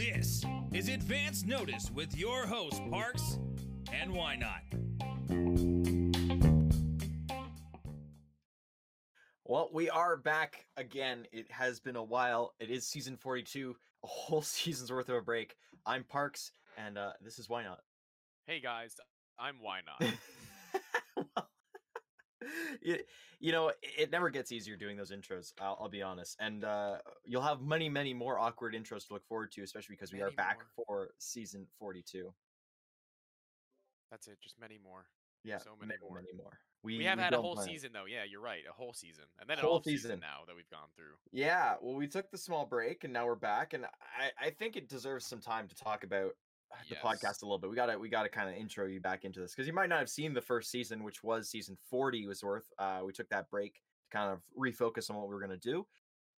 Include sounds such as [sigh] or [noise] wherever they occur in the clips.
This is Advanced Notice with your host, Parks, and ynoT? Well, we are back again. It has been a while. It is season 42, a whole [laughs] season's worth of a break. I'm Parks, and uh, this is ynoT. Hey guys, I'm ynoT. [laughs] well, you, know, it never gets easier doing those intros, I'll, I'll be honest. And uh, you'll have many, many more awkward intros to look forward to, especially because we are back more. for season 42. That's it, just many more. Yeah, So many many, more. many more. We, have had a whole plan season though. Yeah, you're right, a whole season, and then a Whole an off season season. now that we've gone through. Yeah, well, we took the small break and now we're back, and I, I think it deserves some time to talk about the Yes. podcast a little bit. We gotta we gotta kind of intro you back into this because you might not have seen the first season, which was season forty was worth. Uh, we took that break to kind of refocus on what we were gonna do,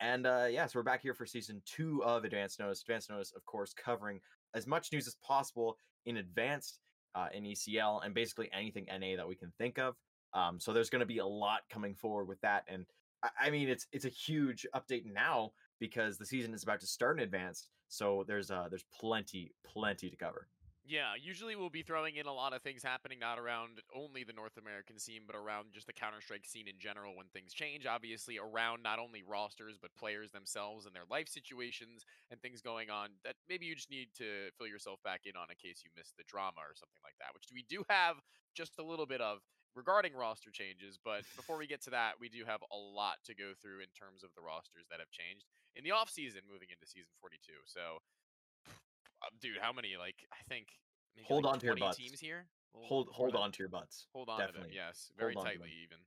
and uh, yeah, so we're back here for season two of Advanced Notice. Advanced Notice, of course, covering as much news as possible in advanced uh, in ECL and basically anything NA that we can think of. Um, so there's going to be a lot coming forward with that, and I, I mean it's it's a huge update now because the season is about to start in advanced. So there's uh there's plenty plenty to cover. Yeah, usually we'll be throwing in a lot of things happening not around only the North American scene, but around just the Counter Strike scene in general when things change. Obviously, around not only rosters but players themselves and their life situations and things going on that maybe you just need to fill yourself back in on in case you missed the drama or something like that, which we do have just a little bit of regarding roster changes. But before we get to that, we do have a lot to go through in terms of the rosters that have changed in the off season moving into season 42. So, uh, dude, how many? Like, I think maybe Hold like on to your butts. teams here. We'll- Hold hold on to your butts. Hold on to them. definitely. Yes, very Hold tightly even.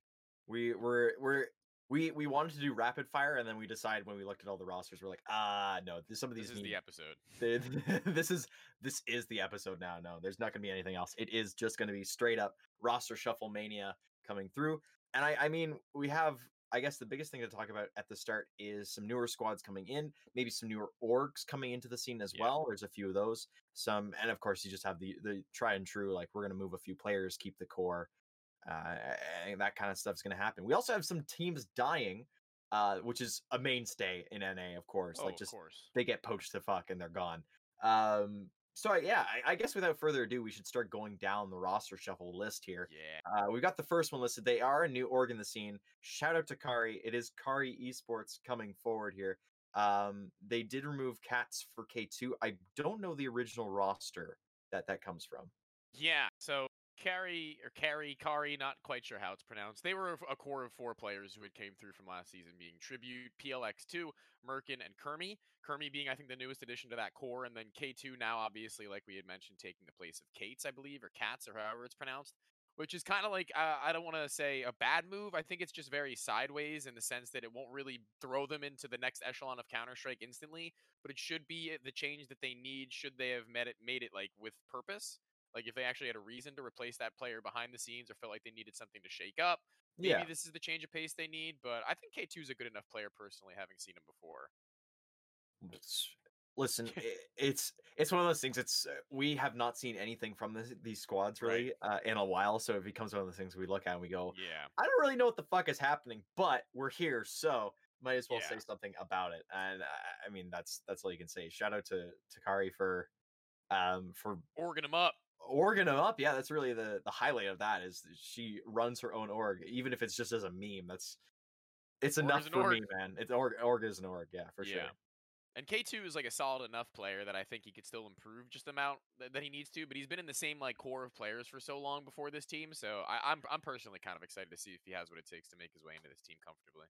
We we're we're we we wanted to do rapid fire and then we decided when we looked at all the rosters we're like ah no this, some of these This is need the episode. [laughs] Th- [laughs] this is this is the episode now. No, there's not going to be anything else. It is just going to be straight up roster shuffle mania coming through. And I, I mean, we have. I guess the biggest thing to talk about at the start is some newer squads coming in, maybe some newer orgs coming into the scene as Yeah. well. There's a few of those. Some, and of course, you just have the the tried and true. Like we're going to move a few players, keep the core. Uh, and that kind of stuff is going to happen. We also have some teams dying, uh, which is a mainstay in NA, of course. Oh, like of just course. they get poached to fuck and they're gone. Um, so yeah, I, I guess without further ado, we should start going down the roster shuffle list here. Yeah. Uh, we got the first one listed. They are a new org in the scene. Shout out to Kari. It is Kari Esports coming forward here. Um, they did remove Cats for K2. I don't know the original roster that that comes from. Yeah. So Carrie or Carrie, Kari, not quite sure how it's pronounced. They were a core of four players who had came through from last season, being Tribute, PLX2, Merkin, and Kermy. Kermy being, I think, the newest addition to that core, and then K2 now, obviously, like we had mentioned, taking the place of Kates, I believe, or Cats, or however it's pronounced. Which is kind of like uh, I don't want to say a bad move. I think it's just very sideways in the sense that it won't really throw them into the next echelon of Counter Strike instantly, but it should be the change that they need should they have met it made it like with purpose. Like if they actually had a reason to replace that player behind the scenes or felt like they needed something to shake up, maybe Yeah, this is the change of pace they need. But I think K2 is a good enough player personally, having seen him before. listen, [laughs] it's it's one of those things. It's uh, we have not seen anything from this, these squads Right. really uh, in a while, so it becomes one of those things we look at and we go, Yeah, I don't really know what the fuck is happening, but we're here, so might as well say something about it. And uh, I mean, that's that's all you can say. Shout out to Takari for um for organ him up. Organ them up. Yeah, that's really the the highlight of that is that she runs her own org, even if it's just as a meme. That's it's Org enough for org. me, man. It's org org is an org, yeah, for sure. Yeah. And K2 is like a solid enough player that I think he could still improve just the amount that, that he needs to. But he's been in the same like core of players for so long before this team, so I, I'm I'm personally kind of excited to see if he has what it takes to make his way into this team comfortably.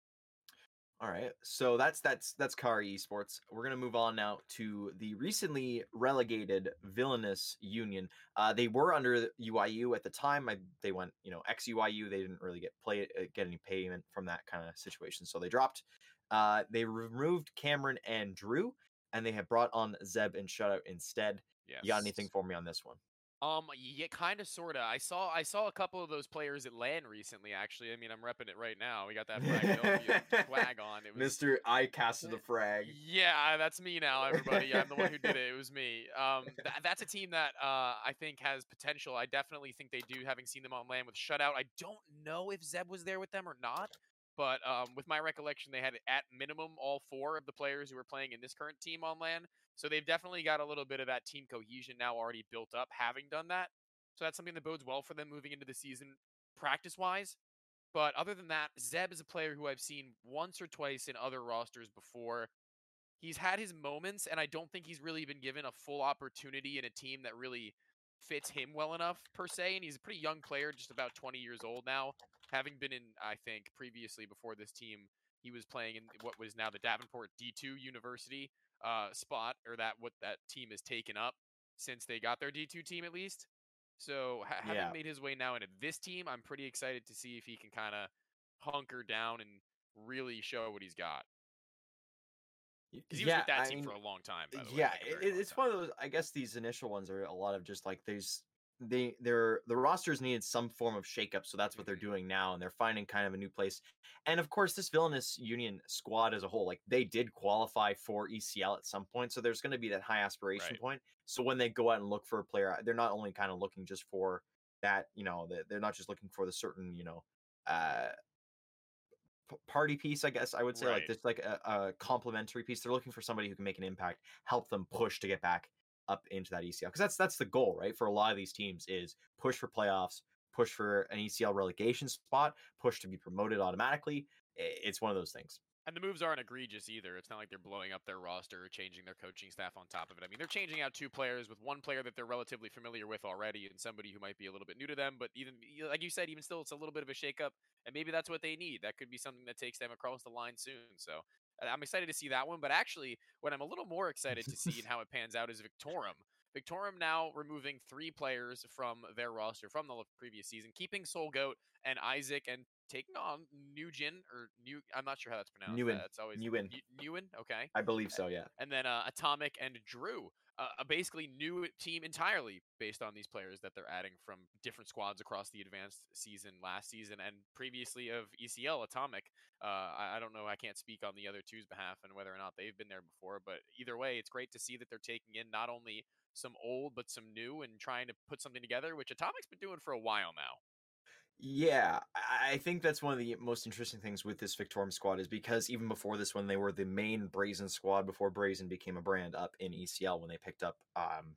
All right, so that's that's that's Kari Esports. We're gonna move on now to the recently relegated Villainous Union. Uh, they were under UIU at the time. I, they went, you know, ex UIU. They didn't really get play uh, get any payment from that kind of situation, so they dropped. Uh, they removed Cameron and Drew, and they have brought on Zeb and Shutout instead. Yes. You got anything for me on this one? Um, yeah, kind of, sorta. I saw, I saw a couple of those players at LAN recently. Actually, I mean, I'm repping it right now. We got that Philadelphia flag [laughs] on. It was Mister, I casted the frag. Yeah, that's me now, everybody. I'm the one who did it. It was me. Um, th- that's a [laughs] team that uh, I think has potential. I definitely think they do, having seen them on LAN with shutout. I don't know if Zeb was there with them or not. But um, with my recollection, they had at minimum all four of the players who were playing in this current team on LAN. So they've definitely got a little bit of that team cohesion now already built up, having done that. So that's something that bodes well for them moving into the season practice wise. But other than that, Zeb is a player who I've seen once or twice in other rosters before. He's had his moments, and I don't think he's really been given a full opportunity in a team that really fits him well enough, per se. And he's a pretty young player, just about 20 years old now, having been in, I think, previously before this team, he was playing in what was now the Davenport D2 University uh, spot, or that what that team has taken up since they got their D2 team at least. So ha- having Yeah. made his way now into this team, I'm pretty excited to see if he can kind of hunker down and really show what he's got. Because he was with that I team mean, for a long time. By the way, yeah, like it, it's time. one of those. I guess these initial ones are a lot of just like these. they they're the rosters needed some form of shakeup, so that's what they're Mhm. doing now, and they're finding kind of a new place. And of course, this villainous Union squad as a whole, like they did qualify for ECL at some point, so there's going to be that high aspiration Right. point. So when they go out and look for a player, they're not only kind of looking just for that, you know, they- they're not just looking for the certain, you know, uh party piece, I guess I would say, like this, like a, a complementary piece. They're looking for somebody who can make an impact, help them push to get back up into that ECL, because that's that's the goal, right? For a lot of these teams, is push for playoffs, push for an ECL relegation spot, push to be promoted automatically. It's one of those things. And the moves aren't egregious either. It's not like they're blowing up their roster or changing their coaching staff on top of it. I mean, they're changing out two players with one player that they're relatively familiar with already and somebody who might be a little bit new to them. But even, like you said, even still, it's a little bit of a shakeup. And maybe that's what they need. That could be something that takes them across the line soon. So uh, I'm excited to see that one. But actually, what I'm a little more excited to see and how it pans out is Victorum. Victorum now removing three players from their roster from the previous season, keeping Soul Goat and Isaac and taking on Nugin or New. I'm not sure how that's pronounced. Nguyen. That's always. Nu- Nguyen. Okay, I believe so. Yeah. and then uh, Atomic and Drew. Uh, a basically new team entirely based on these players that they're adding from different squads across the advanced season last season and previously of ECL Atomic. Uh, I, I don't know. I can't speak on the other two's behalf and whether or not they've been there before, but either way, it's great to see that they're taking in not only some old but some new and trying to put something together, which Atomic's been doing for a while now. Yeah, I think that's one of the most interesting things with this Victorum squad is because even before this one, they were the main Brazen squad before Brazen became a brand up in ECL when they picked up. Um,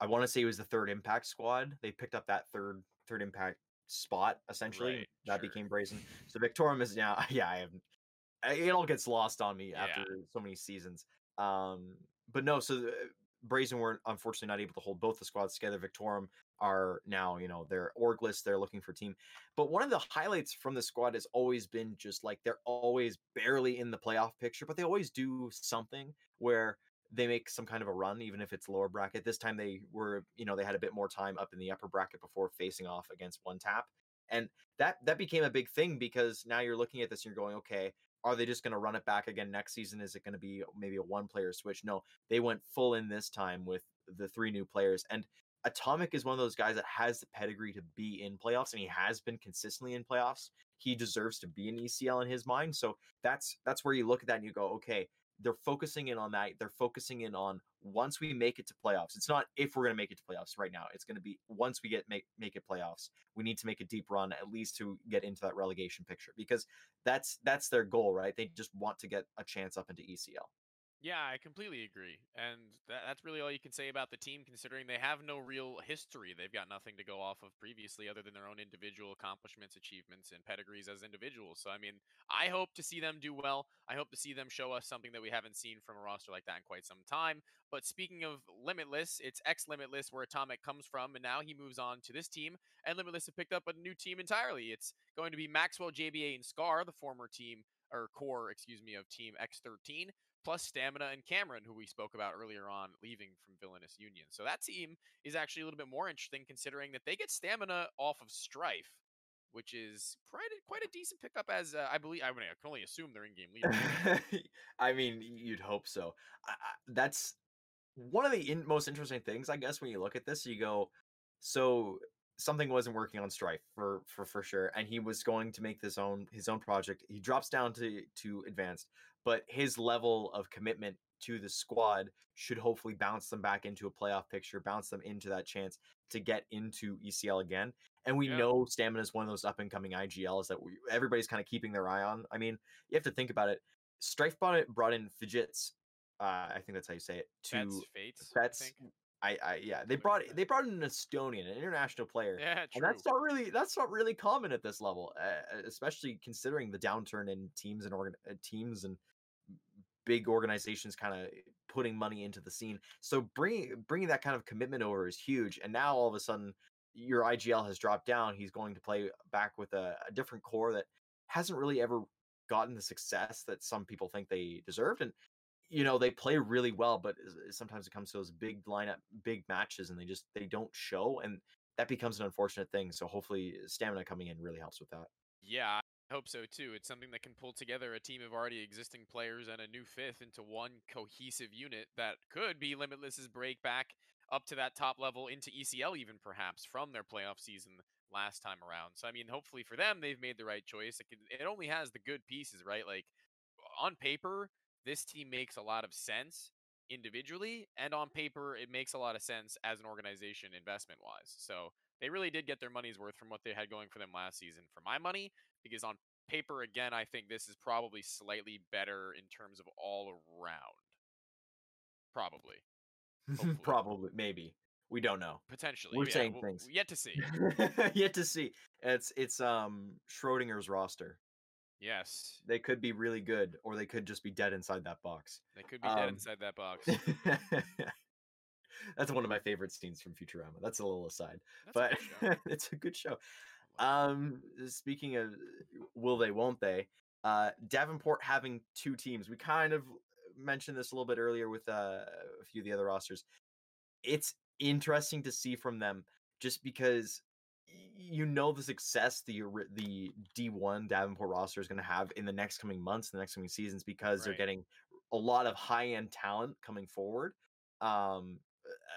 I want to say it was the third Impact squad. They picked up that third third Impact spot essentially. Right, that sure. became Brazen. So Victorum is now. [laughs] Yeah, I have. It all gets lost on me Yeah. after so many seasons. Um, but no, so the, Brazen were unfortunately not able to hold both the squads together. Victorum are now, you know, they're orgless. They're looking for team. But one of the highlights from the squad has always been just like they're always barely in the playoff picture, but they always do something where they make some kind of a run, even if it's lower bracket. This time they were, you know, they had a bit more time up in the upper bracket before facing off against one tap. And that that became a big thing because now you're looking at this and you're going, okay, are they just going to run it back again next season? Is it going to be maybe a one player switch? No, they went full in this time with the three new players. And Atomic is one of those guys that has the pedigree to be in playoffs, and he has been consistently in playoffs. He deserves to be in ECL in his mind. So that's that's where you look at that and you go, okay, they're focusing in on that. They're focusing in on once we make it to playoffs. It's not if we're going to make it to playoffs right now. It's going to be once we get make make it playoffs. We need to make a deep run at least to get into that relegation picture because that's that's their goal, right? They just want to get a chance up into ECL. Yeah, I completely agree. And that, that's really all you can say about the team, considering they have no real history. They've got nothing to go off of previously other than their own individual accomplishments, achievements, and pedigrees as individuals. So, I mean, I hope to see them do well. I hope to see them show us something that we haven't seen from a roster like that in quite some time. But speaking of Limitless, it's ex Limitless where Atomic comes from, and now he moves on to this team. And Limitless have picked up a new team entirely. It's going to be Maxwell, JBA, and Scar, the former team, or core, excuse me, of Team X13 plus Stamina and Cameron, who we spoke about earlier on, leaving from Villainous Union. So that team is actually a little bit more interesting considering that they get Stamina off of Strife, which is quite a, quite a decent pickup. As uh, I believe, I, mean, I can only assume they're in-game leader. [laughs] I mean, you'd hope so. I, I, that's one of the in, most interesting things, I guess, when you look at this. You go, so something wasn't working on Strife for for for sure, and he was going to make this own his own project. He drops down to to advanced, but his level of commitment to the squad should hopefully bounce them back into a playoff picture, bounce them into that chance to get into ECL again. And we Yeah. know Stamina is one of those up and coming IGLs that we, everybody's kind of keeping their eye on. I mean, you have to think about it. Strife brought, it, brought in Fidgets. Uh, I think that's how you say it. To That's fates. I think. I, I yeah, they brought they brought in an Estonian, an international player. Yeah, true. And that's not really that's not really common at this level, uh, especially considering the downturn in teams and organ- uh, teams and big organizations kind of putting money into the scene. So bringing bringing that kind of commitment over is huge. And now all of a sudden, your IGL has dropped down. He's going to play back with a, a different core that hasn't really ever gotten the success that some people think they deserved. And you know they play really well, but sometimes it comes to those big lineup, big matches, and they just they don't show, and that becomes an unfortunate thing. So hopefully, stamina coming in really helps with that. Yeah, hope so too. It's something that can pull together a team of already existing players and a new fifth into one cohesive unit that could be Limitless's break back up to that top level into ECL, even perhaps from their playoff season last time around. So, I mean, hopefully for them, they've made the right choice. It, can, it only has the good pieces, right? Like on paper, this team makes a lot of sense individually, and on paper, it makes a lot of sense as an organization investment wise. So, they really did get their money's worth from what they had going for them last season. For my money, because on paper, again, I think this is probably slightly better in terms of all around. Probably. [laughs] Probably, maybe we don't know. Potentially. We're yeah, saying we'll- things. Yet to see. [laughs] Yet to see. It's it's um Schrodinger's roster. Yes. They could be really good, or they could just be dead inside that box. They could be dead Um, inside that [laughs] box. That's one of my favorite scenes from Futurama. That's a little aside, That's but show. it's a good show. I like it. Um, speaking of will they, won't they? Uh, Davenport having two teams. We kind of mentioned this a little bit earlier with uh, a few of the other rosters. It's interesting to see from them just because you know the success the the D1 Davenport roster is going to have in the next coming months, the next coming seasons, because they're getting a lot of high end talent coming forward. Um,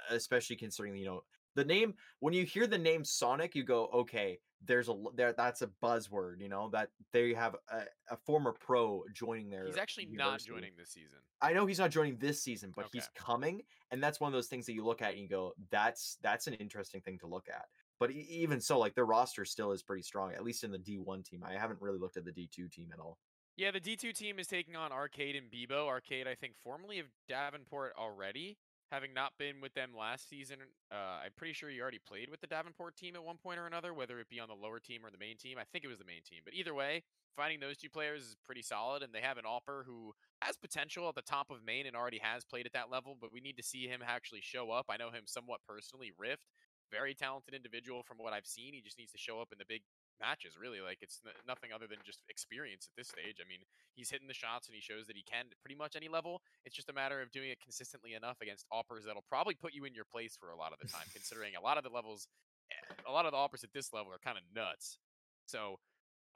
especially considering you know the name when you hear the name Sonic, you go, okay, there's a there that's a buzzword, you know that they have a, a former pro joining their. He's actually not joining this season. I know he's not joining this season, but he's coming, and that's one of those things that you look at and you go, "That's that's an interesting thing to look at." But even so, like their roster still is pretty strong, at least in the D one team. I haven't really looked at the D two team at all. Yeah, the D2 team is taking on Arcade and Bebo. Arcade, I think, formerly of Davenport already, having not been with them last season. Uh, I'm pretty sure he already played with the Davenport team at one point or another, whether it be on the lower team or the main team. I think it was the main team. But either way, finding those two players is pretty solid, and they have an Alper who has potential at the top of main and already has played at that level, but we need to see him actually show up. I know him somewhat personally. Rift, very talented individual from what I've seen. He just needs to show up in the big matches really like it's n- nothing other than just experience at this stage i mean he's hitting the shots and he shows that he can at pretty much any level it's just a matter of doing it consistently enough against offers that'll probably put you in your place for a lot of the time [laughs] considering a lot of the levels eh, a lot of the offers at this level are kind of nuts. So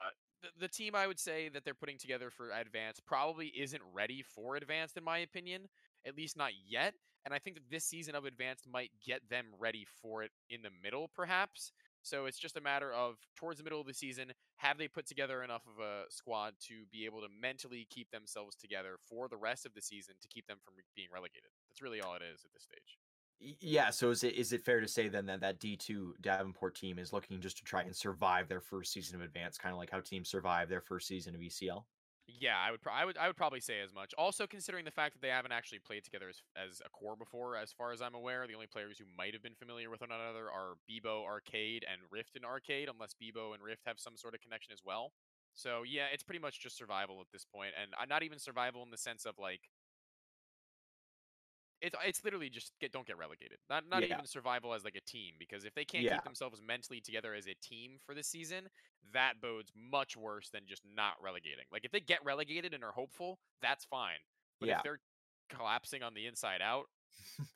uh, the, the team i would say that they're putting together for advanced probably isn't ready for advanced in my opinion at least not yet and i think that this season of advanced might get them ready for it in the middle perhaps so it's just a matter of towards the middle of the season, have they put together enough of a squad to be able to mentally keep themselves together for the rest of the season to keep them from being relegated? That's really all it is at this stage. Yeah, so is it is it fair to say then that that D two Davenport team is looking just to try and survive their first season of advance, kind of like how teams survive their first season of ECL? Yeah, I would, pro- I would, I would probably say as much. Also, considering the fact that they haven't actually played together as, as a core before, as far as I'm aware, the only players who might have been familiar with one another are Bebo Arcade and Rift in Arcade, unless Bebo and Rift have some sort of connection as well. So yeah, it's pretty much just survival at this point, and uh, not even survival in the sense of like. It's it's literally just get don't get relegated. Not not Yeah. even survival as like a team because if they can't Yeah. keep themselves mentally together as a team for the season, that bodes much worse than just not relegating. Like if they get relegated and are hopeful, that's fine. But Yeah. if they're collapsing on the inside out, [laughs]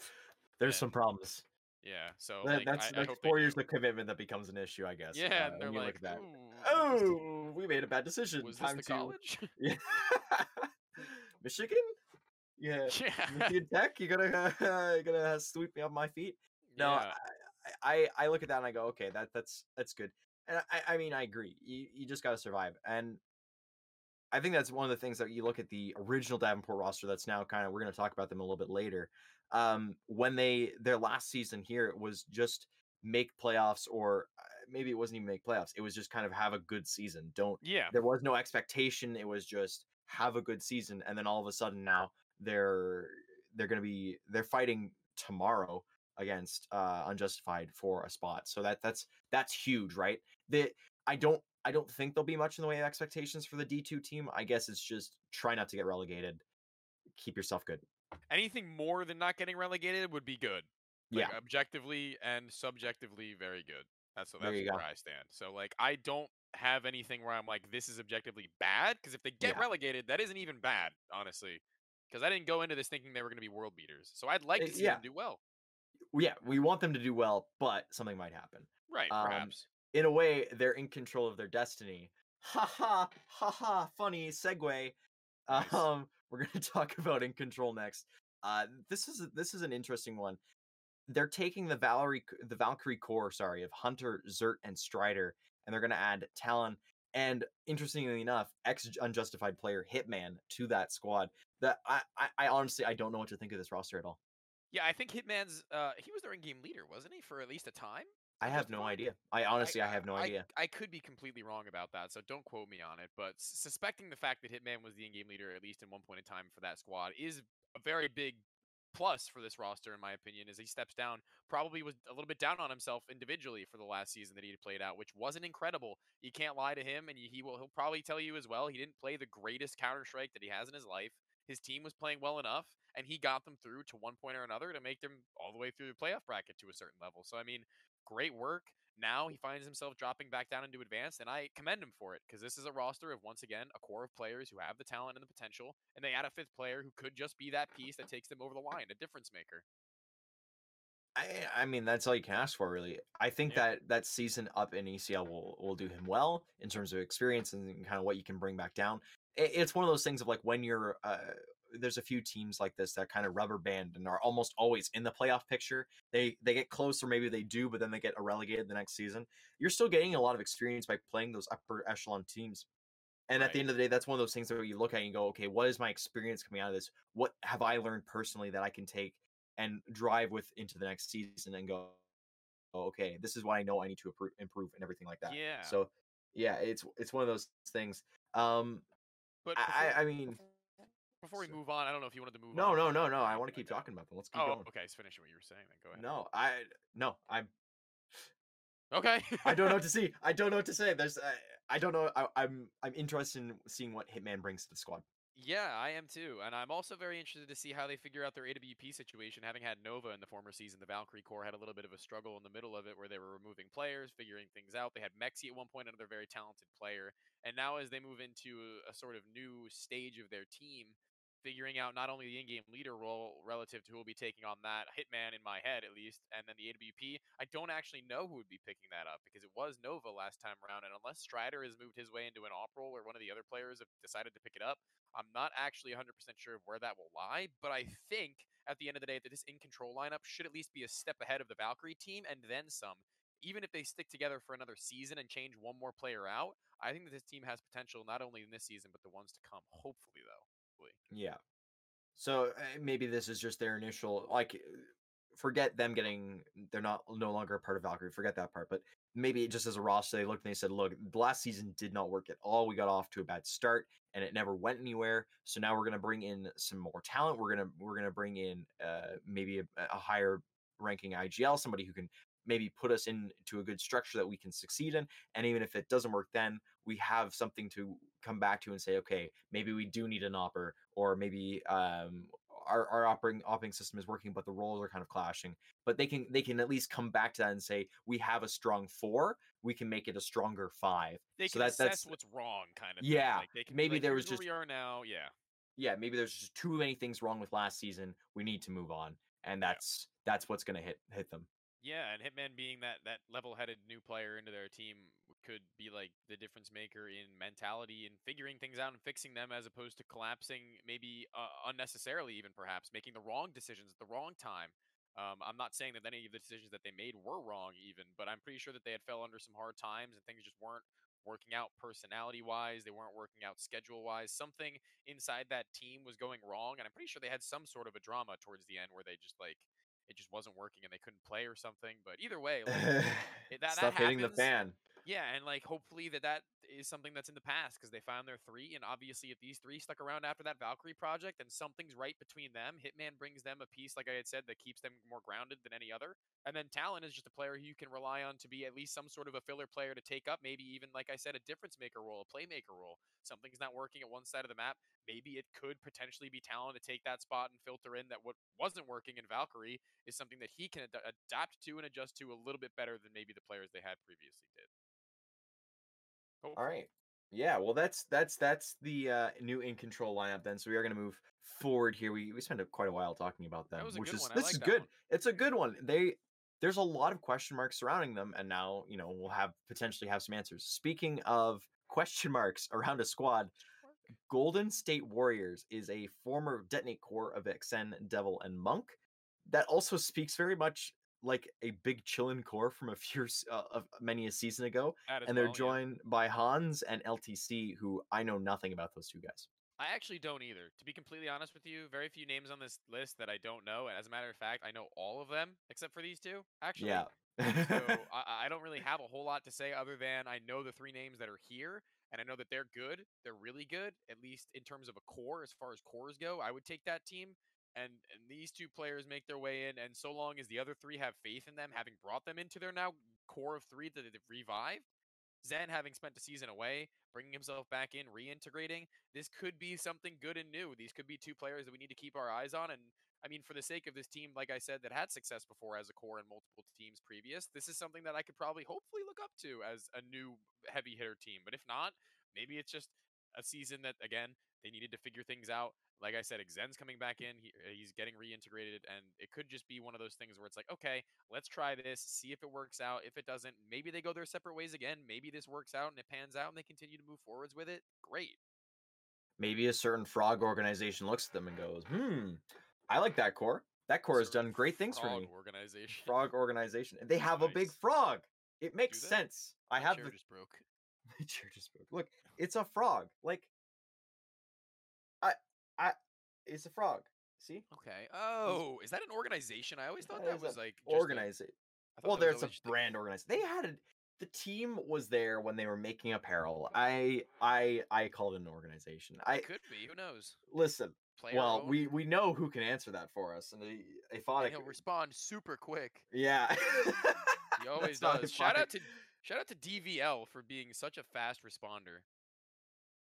There's Yeah. some problems. yeah. So That- like, that's I, I that's four years do. of commitment that becomes an issue, I guess. Yeah, uh, they're like, look at that. "Ooh, was this- Oh, we made a bad decision. was this the to college? [laughs] [laughs] Michigan? Yeah. yeah. Michigan Tech, you gonna uh, [laughs] you gonna sweep me off my feet? No, yeah. I, I I look at that and I go, okay, that that's that's good. And I, I mean, I agree. You you just got to survive, and I think that's one of the things that you look at the original Davenport roster. That's now kind of we're going to talk about them a little bit later. Um, when they their last season here it was just make playoffs or uh, maybe it wasn't even make playoffs. It was just kind of have a good season. Don't Yeah. there was no expectation. It was just have a good season, and then all of a sudden now they're they're going to be they're fighting tomorrow against uh unjustified for a spot. So that that's that's huge, right? That I don't I don't think there'll be much in the way of expectations for the D two team. I guess it's just try not to get relegated. Keep yourself good. Anything more than not getting relegated would be good. Like, Yeah. objectively and subjectively very good. That's that's where go. I stand. So like I don't have anything where I'm like this is objectively bad because if they get Yeah. relegated, that isn't even bad, honestly. Because I didn't go into this thinking they were going to be world beaters. So I'd like Uh, to see yeah. them do well. Yeah, we want them to do well, but something might happen. Right, Um, perhaps. in a way, they're in control of their destiny. Ha ha ha ha! Funny segue. Nice. Um, [laughs] we're gonna talk about in control next. Uh, this is this is an interesting one. They're taking the Valerie the Valkyrie core, sorry, of Hunter, Zert, and Strider, and they're gonna add Talon and interestingly enough, ex unjustified player Hitman to that squad. That I, I I honestly I don't know what to think of this roster at all. Yeah, I think Hitman's uh he was their in-game leader, wasn't he, for at least a time? I have no idea. I honestly I, have no idea. I could be completely wrong about that, so don't quote me on it. But suspecting the fact that Hitman was the in-game leader at least in one point in time for that squad is a very big plus for this roster, in my opinion. As he steps down, probably was a little bit down on himself individually for the last season that he had played out, which wasn't incredible. You can't lie to him, and he will he'll probably tell you as well. He didn't play the greatest Counter Strike that he has in his life. His team was playing well enough, and he got them through to one point or another to make them all the way through the playoff bracket to a certain level. So I mean, great work. Now he finds himself dropping back down into advanced, and I commend him for it because this is a roster of once again a core of players who have the talent and the potential, and they add a fifth player who could just be that piece that takes them over the line, a difference maker. I I mean that's all you can ask for really. I think Yeah. that that season up in ECL will will do him well in terms of experience and kind of what you can bring back down. It, it's one of those things of like when you're uh there's a few teams like this that kind of rubber band and are almost always in the playoff picture. They they get close or maybe they do, but then they get relegated the next season. You're still getting a lot of experience by playing those upper echelon teams. And at the end of the day, that's one of those things that you look at and you go, okay, what is my experience coming out of this? What have I learned personally that I can take and drive with into the next season and go, oh, okay, this is what I know I need to improve and everything like that. Yeah. So yeah, it's it's one of those things. Um, But I, before, I I mean, before we move on, I don't know if you wanted to move no, on. no, no, no. I want to keep talking about them. Let's keep Oh, going. okay. Just finish what you were saying then. Go ahead. No, I no, I'm Okay. I don't know what to [laughs] see. I don't know what to say. There's I, I don't know. I, I'm I'm interested in seeing what Hitman brings to the squad. Yeah, I am too. And I'm also very interested to see how they figure out their AWP situation. Having had Nova in the former season, the Valkyrie Core had a little bit of a struggle in the middle of it where they were removing players, figuring things out. They had Mexi at one point, another very talented player. And now, as they move into a, a sort of new stage of their team, figuring out not only the in game leader role relative to who will be taking on that Hitman in my head, at least, and then the AWP, I don't actually know who would be picking that up because it was Nova last time around. And unless Strider has moved his way into an op role or one of the other players have decided to pick it up, I'm not actually 100% sure of where that will lie, but I think at the end of the day that this in control lineup should at least be a step ahead of the Valkyrie team and then some. Even if they stick together for another season and change one more player out, I think that this team has potential not only in this season but the ones to come. Hopefully, though. Hopefully. Yeah. So uh, maybe this is just their initial like uh, forget them getting they're not no longer a part of Valkyrie, forget that part, but maybe just as a roster they looked and they said, look, the last season did not work at all. We got off to a bad start and it never went anywhere. So now we're going to bring in some more talent. We're going to we're going to bring in uh maybe a, a higher ranking IGL, somebody who can maybe put us into a good structure that we can succeed in. And even if it doesn't work, then we have something to come back to and say, okay, maybe we do need an opper, or maybe um, our, our operating operating system is working, but the roles are kind of clashing. But they can they can at least come back to that and say, we have a strong four, we can make it a stronger five. They So can that- assess that's- what's wrong, kind of. Yeah, Thing. Like they can maybe like, there was just- we are now. Yeah. Yeah, maybe there's just too many things wrong with last season. We need to move on, and that's that's what's gonna hit hit them. Yeah, and Hitman being that that level-headed new player into their team could be like the difference maker in mentality and figuring things out and fixing them as opposed to collapsing maybe uh, unnecessarily even perhaps making the wrong decisions at the wrong time. Um, I'm not saying that any of the decisions that they made were wrong even, but I'm pretty sure that they had fell under some hard times and things just weren't working out personality wise, they weren't working out schedule wise. Something inside that team was going wrong and I'm pretty sure they had some sort of a drama towards the end where they just like it just wasn't working and they couldn't play or something. But either way, like, [laughs] it- that, Stuff that hitting the fan. Yeah, and like hopefully that that is something that's in the past because they found their three, and obviously if these three stuck around after that Valkyrie project, then something's right between them. Hitman brings them a piece, like I had said, that keeps them more grounded than any other, and then Talon is just a player who you can rely on to be at least some sort of a filler player to take up, maybe even like I said, a difference maker role, a playmaker role. Something's not working at one side of the map, maybe it could potentially be Talon to take that spot and filter in that what wasn't working in Valkyrie is something that he can ad- adapt to and adjust to a little bit better than maybe the players they had previously did. All Hopefully. right. Yeah, well that's that's that's the uh, new in control lineup then. So we are going to move forward here. We we spent a, quite a while talking about them, That which is this like is good. one. It's a good one. They there's a lot of question marks surrounding them and now, you know, we'll have potentially have some answers. Speaking of [laughs] question marks around a squad, Golden State Warriors is a former detonate core of Xen, Devil, and Monk. That also speaks very much like a big chillin core from a few uh, of many a season ago, and they're well, yeah. joined by Hans and LTC, who I know nothing about those two guys. I actually don't either. To be completely honest with you, very few names on this list that I don't know. And as a matter of fact, I know all of them except for these two. Actually, Yeah. so [laughs] I, I don't really have a whole lot to say other than I know the three names that are here, and I know that they're good. They're really good, at least in terms of a core. As far as cores go, I would take that team. And, and these two players make their way in, and so long as the other three have faith in them, having brought them into their now core of three that they've revived, Zen having spent a season away, bringing himself back in, reintegrating, this could be something good and new. These could be two players that we need to keep our eyes on. And I mean, for the sake of this team, like I said, that had success before as a core in multiple teams previous, this is something that I could probably hopefully look up to as a new heavy hitter team. But if not, maybe it's just a season that, again, they needed to figure things out. Like I said, Xen's coming back in. He, uh, he's getting reintegrated, and it could just be one of those things where it's like, okay, let's try this, see if it works out. If it doesn't, maybe they go their separate ways again. Maybe this works out and it pans out, and they continue to move forwards with it. Great. Maybe a certain frog organization looks at them and goes, "Hmm, I like that core. That core has done great things for me. frog. Organization. Frog organization. And they [laughs] have a big frog. It makes sense. I have chair the just broke. [laughs] My chair just broke. Look, it's a frog. Like, I, I, it's a frog. See, Okay. Oh, is that an organization? I always thought That was like organize it. Well, there's a brand organized. They had a, the team was there when they were making apparel. I, I, I called it an organization. I It could be. Who knows? listen. Player well, we we know who can answer that for us, and I, I thought and he'll could. respond super quick. Yeah, He [laughs] always That's does. Shout funny. out to shout out to DVL for being such a fast responder.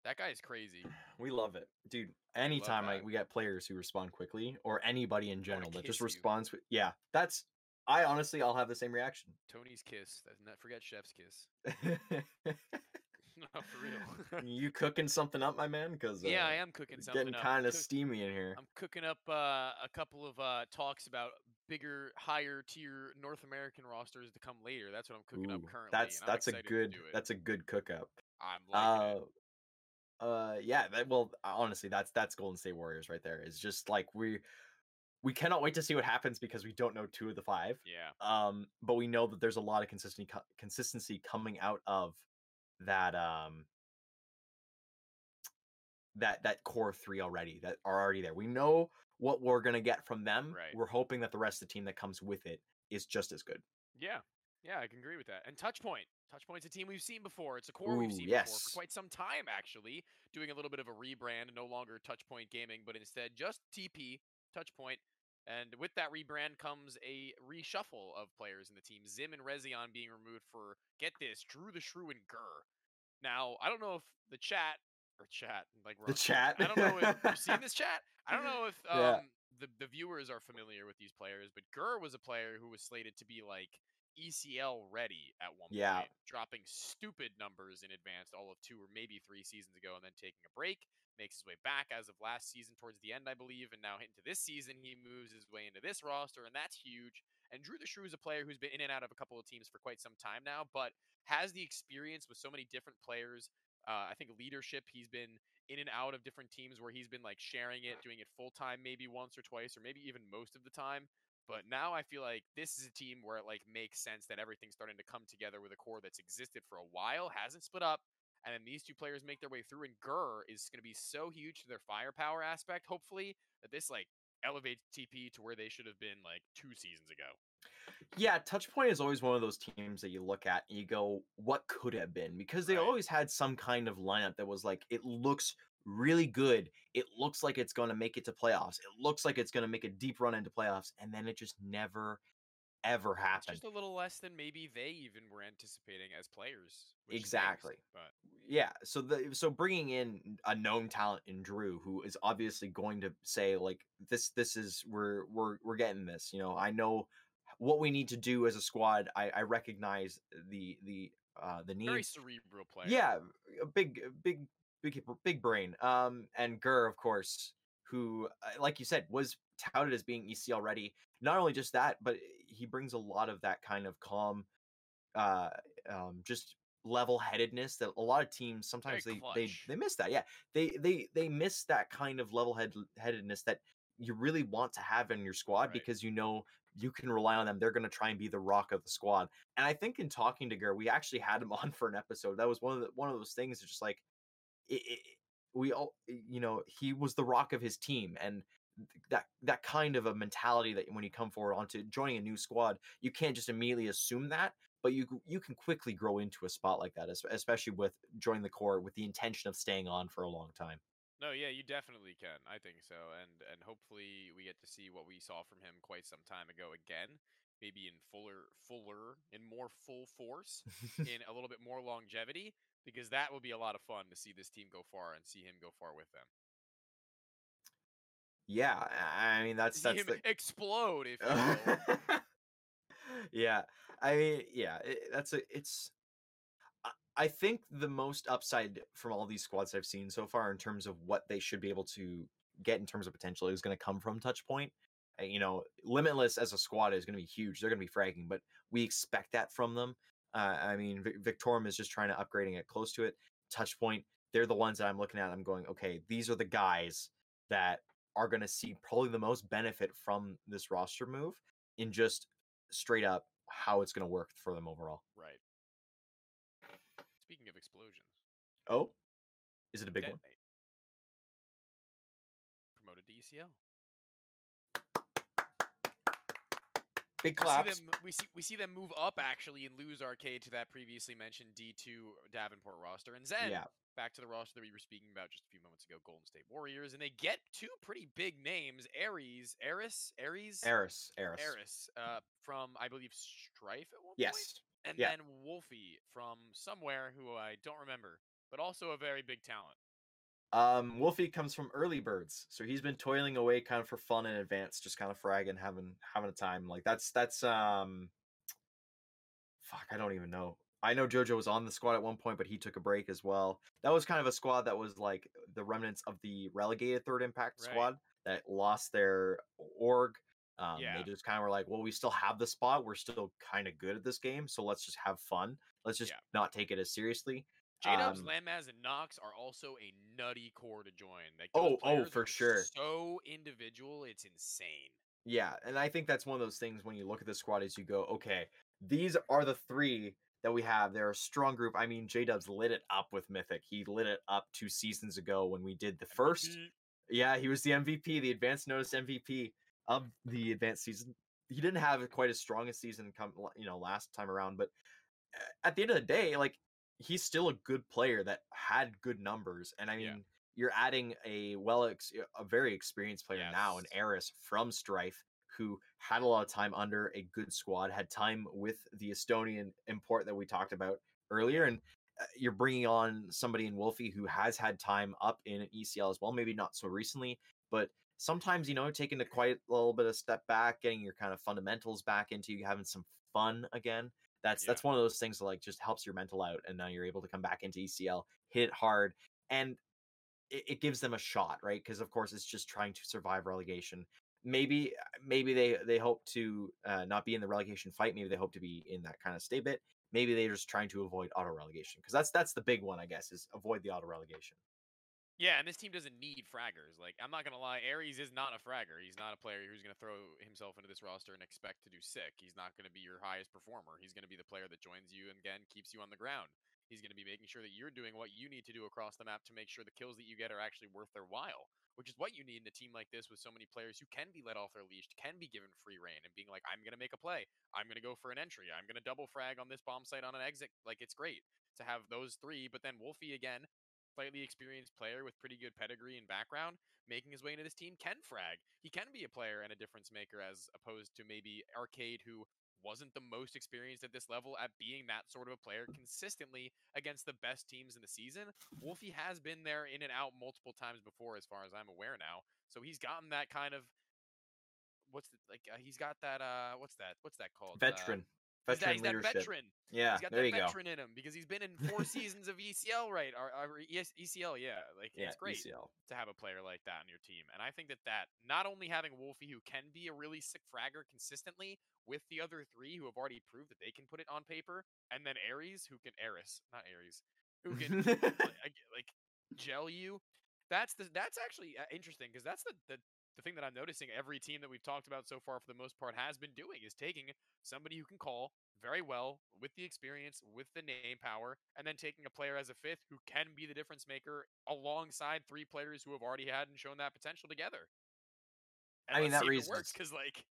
That guy is crazy. [sighs] We love it, dude. Anytime I, we get players who respond quickly, or anybody in general that just responds, quick- yeah, that's. I honestly, I'll have the same reaction. Tony's kiss. Not forget Chef's kiss. [laughs] [laughs] no, for real. [laughs] you cooking something up, my man? Because yeah, I am cooking something getting kind of Cook- steamy in here. I'm cooking up uh, a couple of uh, talks about bigger, higher tier North American rosters to come later. That's what I'm cooking up currently. that's that's a good that's a good cook up. I'm liking Uh, yeah. That, well, honestly, that's that's Golden State Warriors right there. It's just like we we cannot wait to see what happens because we don't know two of the five. Yeah. um but we know that there's a lot of consistency co- consistency coming out of that um that that core three already that are already there we know what we're gonna get from them Right. we're hoping that the rest of the team that comes with it is just as good Yeah. Yeah, I can agree with that. And Touchpoint. Touchpoint's a team we've seen before. It's a core we've Ooh, seen before for quite some time, actually. Doing a little bit of a rebrand, no longer Touchpoint Gaming, but instead just TP, Touchpoint. And with that rebrand comes a reshuffle of players in the team. Zim and Rezion being removed for, get this, Drew the Shrew and Gur. Now, I don't know if the chat, or chat, like The chat. I don't know if you've seen [laughs] this chat. I don't know if um, Yeah. the, the viewers are familiar with these players, but Gur was a player who was slated to be like ECL ready at one Yeah. point, dropping stupid numbers in advance all of two or maybe three seasons ago, and then taking a break. Makes his way back as of last season towards the end, I believe, and now into this season he moves his way into this roster, and that's huge. And Drew the Shrew is a player who's been in and out of a couple of teams for quite some time now, but has the experience with so many different players. Uh, I think leadership. He's been in and out of different teams where he's been like sharing it, doing it full time, maybe once or twice, or maybe even most of the time. But now I feel like this is a team where it like makes sense that everything's starting to come together with a core that's existed for a while, hasn't split up, and then these two players make their way through. And Gurr is going to be so huge to their firepower aspect, hopefully, that this like elevates TP to where they should have been like two seasons ago. Yeah, Touchpoint is always one of those teams that you look at and you go, what could have been? Because they Right. always had some kind of lineup that was like, it looks really good. It looks like it's going to make it to playoffs. It looks like it's going to make a deep run into playoffs. And then it just never, ever It's just a little less than maybe they even were anticipating as players. Exactly. But yeah so the so bringing in a known talent in drew who is obviously going to say like this this is we're we're we're getting this you know i know what we need to do as a squad i i recognize the the uh the very cerebral player. yeah a big big big big brain um and Gurr, of course who uh, like you said was touted as being ECL ready. not only just that but he brings a lot of that kind of calm uh um just level headedness that a lot of teams sometimes they, they clutch. they miss that yeah they they they miss that kind of level headedness that you really want to have in your squad Right. because you know you can rely on them they're going to try and be the rock of the squad and i think in talking to Gurr, we actually had him [laughs] on for an episode that was one of the one of those things that's just like it, we all you know he was the rock of his team and that that kind of a mentality that when you come forward onto joining a new squad you can't just immediately assume that but you you can quickly grow into a spot like that especially with joining the core with the intention of staying on for a long time No, yeah, you definitely can. I think so, and and hopefully we get to see what we saw from him quite some time ago again, maybe in fuller, fuller, and more full force, [laughs] in a little bit more longevity, because that would be a lot of fun to see this team go far and see him go far with them. yeah i mean that's see that's him the [laughs] explode, if you [laughs] yeah i mean yeah it, that's a it's I- think the most upside from all these squads I've seen so far in terms of what they should be able to get in terms of potential is going to come from Touchpoint. Uh, You know, Limitless as a squad is going to be huge. They're going to be fragging, but we expect that from them. Uh, I mean, Vic- Victorum is just trying to upgrading it close to it. Touchpoint, they're the ones that I'm looking at. I'm going, okay, these are the guys that are going to see probably the most benefit from this roster move in just straight up how it's going to work for them overall. right. Speaking of explosions, Oh, is it a big one? Promoted to ECL. Big We see, them, we see we see them move up actually and lose Arcade to that previously mentioned D2 Davenport roster, and then Yeah. back to the roster that we were speaking about just a few moments ago, Golden State Warriors, and they get two pretty big names: Aries, Aris, Aries, Eris, Eris. Aris, uh, from I believe Strife at one point, Yes. and yeah. then Wolfie from somewhere who I don't remember, but also a very big talent. Um, Wolfie comes from Early Birds, so he's been toiling away kind of for fun in advance, just kind of fragging, having having a time. Like that's that's um, fuck, I don't even know. I know JoJo was on the squad at one point, but he took a break as well. That was kind of a squad that was like the remnants of the relegated Third Impact Right. squad that lost their org. Um, Yeah. They just kind of were like, well, we still have the spot. We're still kind of good at this game, so let's just have fun. Let's just Yeah. not take it as seriously. J Dubs, Um, Landmaz, and Knox are also a nutty core to join. Like Oh, oh, for sure. So individual, it's insane. Yeah, and I think that's one of those things when you look at the squad is you go, okay, these are the three that we have. They're a strong group. I mean, J Dubs lit it up with Mythic. He lit it up two seasons ago when we did the first. MVP. Yeah, he was the MVP, the advanced notice MVP of the advanced season. He didn't have quite as strong a season come you know last time around, but uh, at the end of the day, like he's still a good player that had good numbers. And I mean, Yeah. you're adding a well, ex- a very experienced player now, an Yes. Eris from Strife, who had a lot of time under a good squad, had time with the Estonian import that we talked about earlier, and uh, you're bringing on somebody in Wolfie who has had time up in ECL as well. Maybe not so recently, but sometimes you know taking a quite a little bit of step back, getting your kind of fundamentals back into you, having some fun again. That's Yeah. that's one of those things that like just helps your mental out, and now you're able to come back into ECL, hit it hard, and it, it gives them a shot, right? Because of course it's just trying to survive relegation. Maybe maybe they they hope to uh, not be in the relegation fight. Maybe they hope to be in that kind of stay bit. Maybe they're just trying to avoid auto relegation because that's that's the big one, I guess, is avoid the auto relegation. Yeah, and this team doesn't need fraggers. Like, I'm not gonna lie, Aries is not a fragger. He's not a player who's gonna throw himself into this roster and expect to do sick. He's not gonna be your highest performer. He's gonna be the player that joins you and again keeps you on the ground. He's gonna be making sure that you're doing what you need to do across the map to make sure the kills that you get are actually worth their while. which is what you need in a team like this with so many players who can be let off their leash, can be given free reign, and being like, I'm going to make a play. I'm going to go for an entry. I'm going to double frag on this bomb site on an exit. Like, it's great to have those three. But then Wolfie, again, slightly experienced player with pretty good pedigree and background, making his way into this team, can frag. He can be a player and a difference maker as opposed to maybe Arcade, who wasn't the most experienced at this level at being that sort of a player consistently against the best teams in the season. Wolfie has been there in and out multiple times before, as far as I'm aware now. So he's gotten that kind of what's the, like uh, he's got that uh what's that what's that called Uh, Veteran. he's that, veteran he's that veteran. Yeah, he's got there that you go. veteran in him because he's been in [laughs] four seasons of ECL, right? Or, or ECL, yeah. Like Yeah, it's great ECL. to have a player like that on your team. And I think that that not only having Wolfie who can be a really sick fragger consistently with the other three who have already proved that they can put it on paper, and then Aries who can Aries, not Aries, who can [laughs] like, like gel you. That's the that's actually uh, interesting because that's the, the the thing that I'm noticing every team that we've talked about so far for the most part has been doing is taking somebody who can call very well with the experience, with the name power, and then taking a player as a fifth who can be the difference maker alongside three players who have already had and shown that potential together. And I mean, that it works raises- because like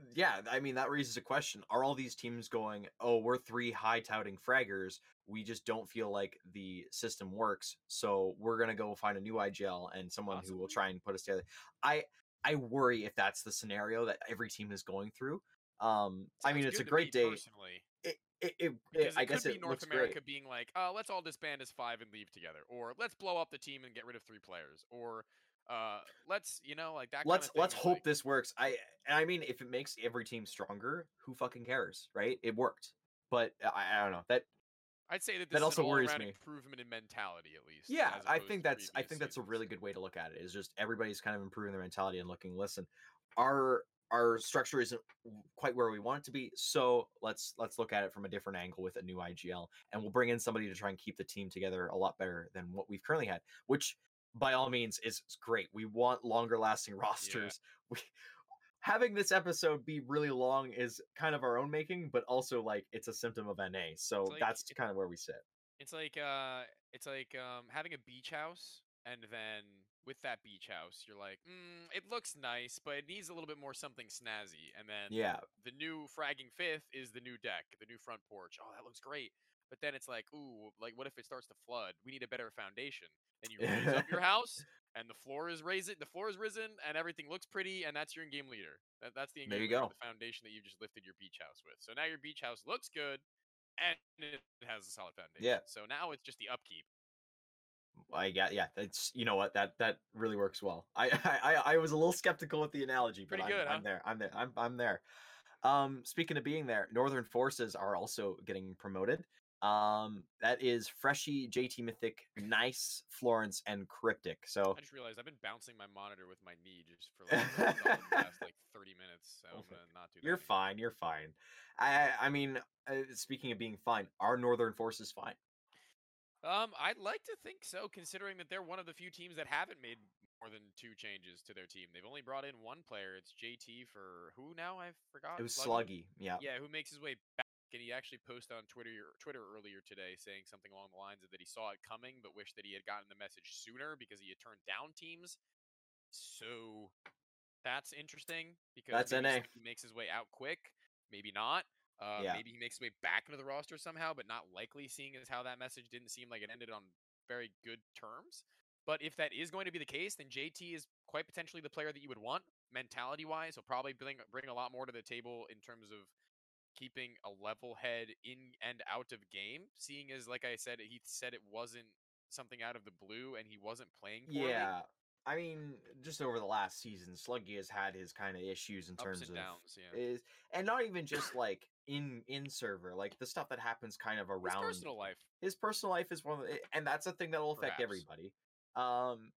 mm, yeah, I mean that raises a question. Are all these teams going, "Oh, we're three high touting fraggers. We just don't feel like the system works, so we're going to go find a new IGL and someone who will try and put us together." I I worry if that's the scenario that every team is going through. Um I mean, it's a great me day. personally. It, it, it, Because I guess it North looks America great. being like, uh, let's all disband as five and leave together, or let's blow up the team and get rid of three players, or uh, let's you know like that. let's kind of let's hope like- this works. I and I mean, if it makes every team stronger, who fucking cares, right? It worked, but I, I don't know that. I'd say that this that is also worries me. improvement in mentality, at least. Yeah, I think that's I think that's a really good way to look at it. Is just everybody's kind of improving their mentality and looking. Listen, our our structure isn't quite where we want it to be, so let's let's look at it from a different angle with a new IGL, and we'll bring in somebody to try and keep the team together a lot better than what we've currently had, which by all means is great. We want longer lasting [laughs] rosters. We having this episode be really long is kind of our own making, but also like it's a symptom of NA. So like- that's kind of where we sit. It's like uh, it's like um, having a beach house, and then with that beach house, you're like, mm, it looks nice, but it needs a little bit more something snazzy. And then Yeah, the new fragging fifth is the new deck, the new front porch. Oh, that looks great. But then it's like, ooh, like what if it starts to flood? We need a better foundation. And you raise up your [laughs] house, and the floor is raising, the floor is risen, and everything looks pretty, and that's your in-game leader. That, that's the There you leader, go. the foundation that you just lifted your beach house with. So now your beach house looks good, and it has a solid foundation. Yeah. So now it's just the upkeep. I got yeah. That's you know what that that really works well. I [laughs] I I- was a little skeptical with the analogy, but I'm, good, I'm huh? there. I'm there. I'm I'm there. Um, speaking of being there, Northern Forces are also getting promoted. Um, that is Freshy, JT Mythic, Nice, Florence, and Cryptic. So I just realized I've been bouncing my monitor with my knee just for like the last like [laughs] 30 minutes. So I'm gonna not do that. you're anymore. fine. You're fine. I I mean, uh, speaking of being fine, our Northern Force is fine? Um, I'd like to think so, considering that they're one of the few teams that haven't made more than two changes to their team. They've only brought in one player. It's JT for who now? I forgot. It was Sluggy. Yeah. Yeah, who makes his way and he actually post on Twitter Twitter earlier today saying something along the lines of that he saw it coming, but wished that he had gotten the message sooner because he had turned down teams. So that's interesting because That's maybe NA. He makes his way out quick, maybe not. Uh, Yeah. Maybe he makes his way back into the roster somehow, but not likely, seeing as how that message didn't seem like it ended on very good terms. But if that is going to be the case, then JT is quite potentially the player that you would want mentality wise. He'll probably bring bring a lot more to the table in terms of keeping a level head in and out of game. Seeing as, like I said, he said it wasn't something out of the blue and he wasn't playing poorly. Yeah. I mean, just over the last season, Sluggy has had his kind of issues in ups terms and of downs. Yeah, is and not even just [coughs] like in in server, like the stuff that happens kind of around his personal life. his personal life is one of the, and that's a thing that will affect Perhaps. everybody. Um,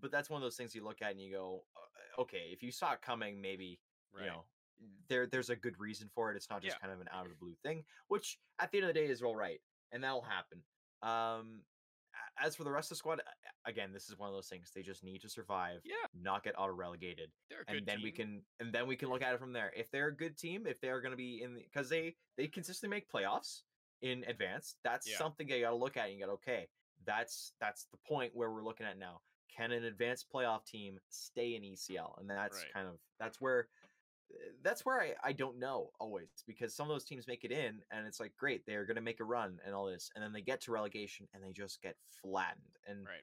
but that's one of those things you look at and you go, "Uh, okay, if you saw it coming, maybe Right. you know there there's a good reason for it. It's not just Yeah. kind of an out of the blue thing, which at the end of the day is all right, and that'll happen. Um, as for the rest of the squad, again, this is one of those things they just need to survive, Yeah. not get auto relegated They're a good and then we can and then we can look at it from there. If they're a good team, if they're going to be in because they they consistently make playoffs in advance, that's Yeah. something you got to look at. And you got okay, that's that's the point where we're looking at now. can an advanced playoff team stay in ECL? And that's Right. kind of that's where that's where I, I don't know always because some of those teams make it in and it's like great they're going to make a run and all this and then they get to relegation and they just get flattened and Right.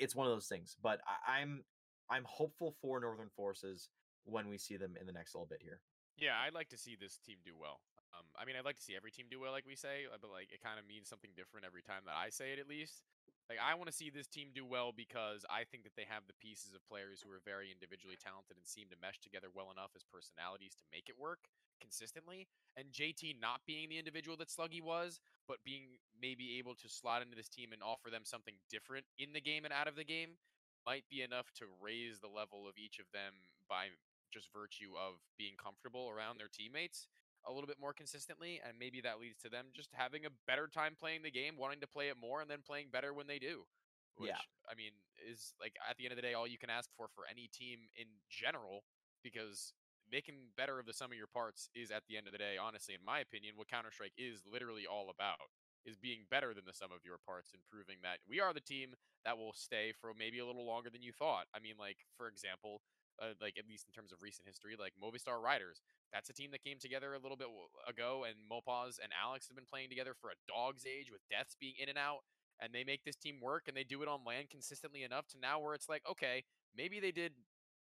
it's one of those things but I, i'm i'm hopeful for northern forces when we see them in the next little bit here Yeah, I'd like to see this team do well. Um, I mean, I'd like to see every team do well, like we say, uh, but like it kind of means something different every time that I say it, at least. Like I want to see this team do well because I think that they have the pieces of players who are very individually talented and seem to mesh together well enough as personalities to make it work consistently. And JT not being the individual that Sluggy was, but being maybe able to slot into this team and offer them something different in the game and out of the game might be enough to raise the level of each of them by just virtue of being comfortable around their teammates a little bit more consistently and maybe that leads to them just having a better time playing the game wanting to play it more and then playing better when they do which Yeah. i mean is like at the end of the day all you can ask for for any team in general because making better of the sum of your parts is at the end of the day honestly in my opinion what counter-strike is literally all about is being better than the sum of your parts and proving that we are the team that will stay for maybe a little longer than you thought i mean like for example uh, like at least in terms of recent history, like Movistar Riders. That's a team that came together a little bit ago, and mopoz and Alex have been playing together for a dog's age with deaths being in and out, and they make this team work, and they do it on land consistently enough to now where it's like, okay, maybe they did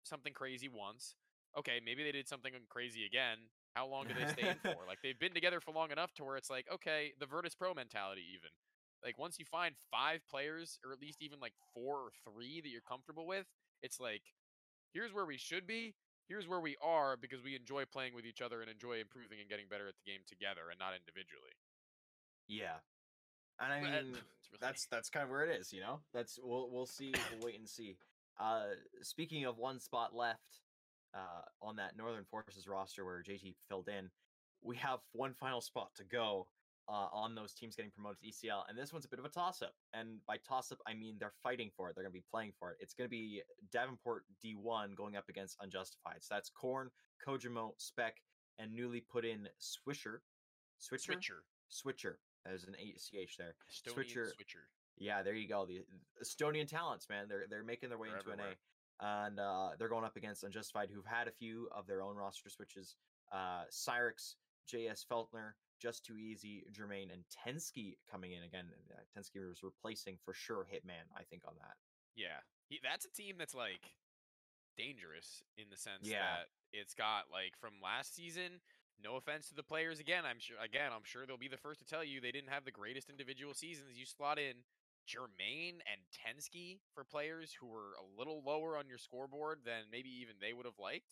something crazy once. Okay, maybe they did something crazy again. How long do they stay in [laughs] for? Like they've been together for long enough to where it's like, okay, the Virtus Pro mentality even. Like once you find five players, or at least even like four or three that you're comfortable with, it's like here's where we should be. Here's where we are because we enjoy playing with each other and enjoy improving and getting better at the game together and not individually. yeah and i mean [laughs] really- that's that's kind of where it is you know that's we'll we'll see we'll [coughs] wait and see uh speaking of one spot left uh on that northern forces roster where jt filled in we have one final spot to go uh, on those teams getting promoted to ECL, and this one's a bit of a toss-up. And by toss-up, I mean they're fighting for it. They're going to be playing for it. It's going to be Davenport D1 going up against Unjustified. So that's Korn, Kojimo, Spec, and newly put in Swisher, Switcher, Switcher. Switcher. There's an ACH there. Estonian Switcher. switcher. Yeah, there you go. The Estonian talents, man. They're they're making their way They're into everywhere. an A, and uh, they're going up against Unjustified, who've had a few of their own roster switches. Uh, Cyrix, JS Feltner, Just Too Easy, Jermaine, and Tensky coming in again. Uh, Tensky was replacing for sure Hitman, I think, on that. Yeah. He, that's a team that's like dangerous in the sense Yeah. that it's got like from last season. No offense to the players again. I'm sure again, I'm sure they'll be the first to tell you they didn't have the greatest individual seasons. You slot in Jermaine and Tensky for players who were a little lower on your scoreboard than maybe even they would have liked.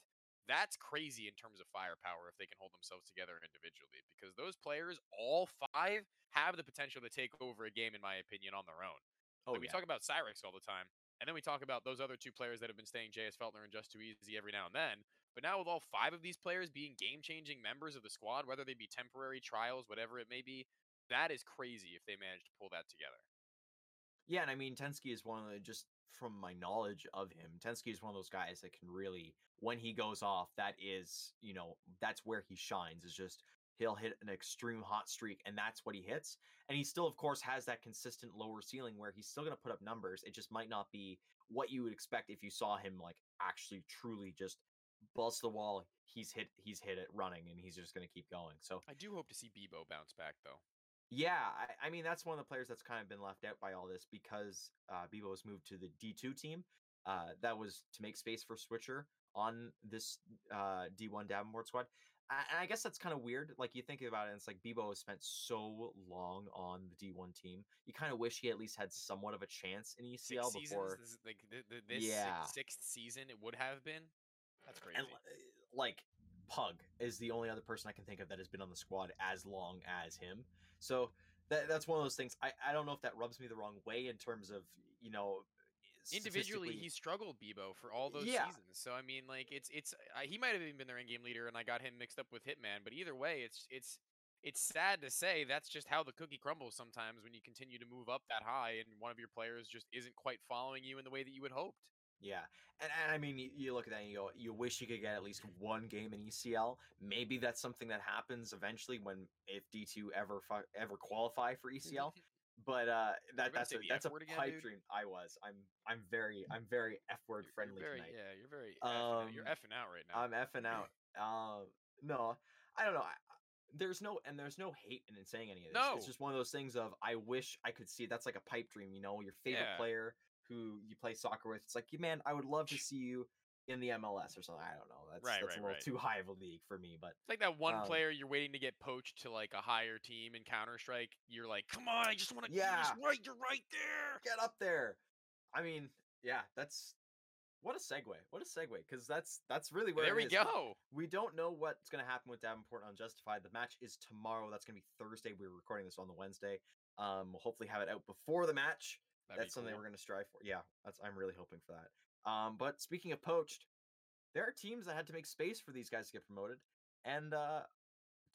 That's crazy in terms of firepower if they can hold themselves together individually because those players, all five, have the potential to take over a game, in my opinion, on their own. Oh, Like, we yeah. talk about Cyrix all the time, and then we talk about those other two players that have been staying JS Feltner and Just Too Easy every now and then. But now with all five of these players being game-changing members of the squad, whether they be temporary trials, whatever it may be, that is crazy if they manage to pull that together. Yeah, and I mean Tensky is one of the just from my knowledge of him, Tensky is one of those guys that can really when he goes off, that is, you know, that's where he shines. Is just he'll hit an extreme hot streak and that's what he hits. And he still of course has that consistent lower ceiling where he's still going to put up numbers. It just might not be what you would expect if you saw him like actually truly just bust the wall. He's hit he's hit it running and he's just going to keep going. So I do hope to see Bebo bounce back though. Yeah, I, I mean that's one of the players that's kind of been left out by all this because uh, Bebo was moved to the D two team. Uh, that was to make space for Switcher on this uh, D one Davenport squad. I, and I guess that's kind of weird. Like you think about it, and it's like Bebo has spent so long on the D one team. You kind of wish he at least had somewhat of a chance in Six ECL seasons, before. this, like th- th- this Yeah. sixth season, it would have been. That's crazy. And uh, like Pug is the only other person I can think of that has been on the squad as long as him. So that that's one of those things. I, I don't know if that rubs me the wrong way in terms of you know individually he struggled Bebo for all those Yeah. seasons. So I mean, like it's it's uh, he might have even been their in-game leader, and I got him mixed up with Hitman. But either way, it's it's it's sad to say that's just how the cookie crumbles sometimes when you continue to move up that high, and one of your players just isn't quite following you in the way that you had hoped. Yeah, and, and I mean, you, you look at that and you go, you wish you could get at least one game in ECL. Maybe that's something that happens eventually when if D two ever fu- ever qualify for ECL. [laughs] but uh, that that's a that's a again, pipe dude? dream. I was. I'm I'm very [laughs] I'm very f word friendly very, tonight. Yeah, you're very. effing you're Um, effing out right now. I'm effing out. [clears throat] Um, no, I don't know. I- there's no and there's no hate in saying any of this. No. It's just one of those things of I wish I could see. That's like a pipe dream, you know, your favorite Yeah. player who you play soccer with. It's like, man, I would love to see you in the MLS or something. I don't know. That's Right, that's right, a little right. too [laughs] high of a league for me. But It's like that one um, player you're waiting to get poached to like a higher team in Counter Strike. You're like, come on, I just want to. Yeah. right, you're right there. get up there. I mean, yeah, that's what a segue. What a segue, because that's that's really where There we is. go. We don't know what's going to happen with Davenport Unjustified. The match is tomorrow. That's going to be Thursday. We're recording this on the Wednesday. Um, we'll hopefully have it out before the match. That'd that's something cool. we're going to strive for. Yeah, that's I'm really hoping for that. Um, but speaking of poached, there are teams that had to make space for these guys to get promoted, and uh,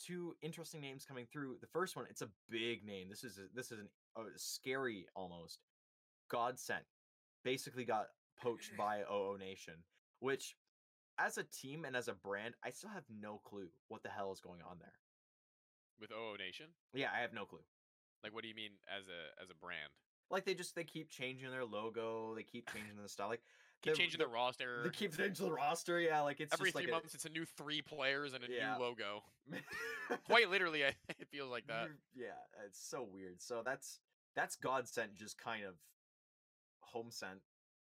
two interesting names coming through. The first one, it's a big name. This is a, this is an uh, scary almost. Godsent basically got poached [laughs] by OO Nation, which as a team and as a brand, I still have no clue what the hell is going on there. with OO Nation. Yeah, I have no clue. Like, what do you mean as a as a brand? Like they just they keep changing their logo, they keep [sighs] changing the style. Like Keep changing the- roster. They keep changing the roster. Yeah, like it's Every three like months, it's a new three players and a Yeah. new logo. [laughs] Quite literally, I, [laughs] it feels like that. Yeah, it's so weird. So that's that's God sent, just kind of home sent,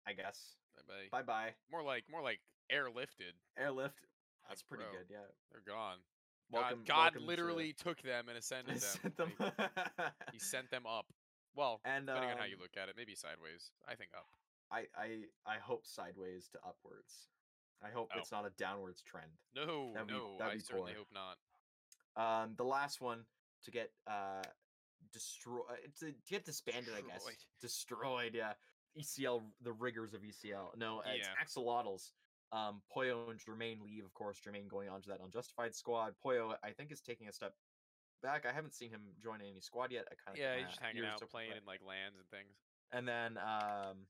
I guess. Bye bye. More like more like airlifted. Airlift. Like, That's pretty bro, good. Yeah. They're gone. Welcome, God, God welcome to- literally took them and [laughs] ascended them. sent them. Like, he sent them up. Well, and depending on how you um, look at it, maybe sideways. I think up. I I I hope sideways to upwards. I hope Oh. it's not a downwards trend. No, that'd be- no, that'd I be certainly poor. hope not. Um, the last one to get uh destroyed to, to get disbanded, I guess. Destroyed. Destroyed, yeah. ECL, the rigors of ECL. No, it's Yeah. axolotls. Um, Poyo and Jermaine leave, of course. Jermaine going on to that unjustified squad. Poyo, I think, is taking a step back. I haven't seen him join any squad yet. I kind of Yeah, he's just hanging out, playing in like lands and things. and then um,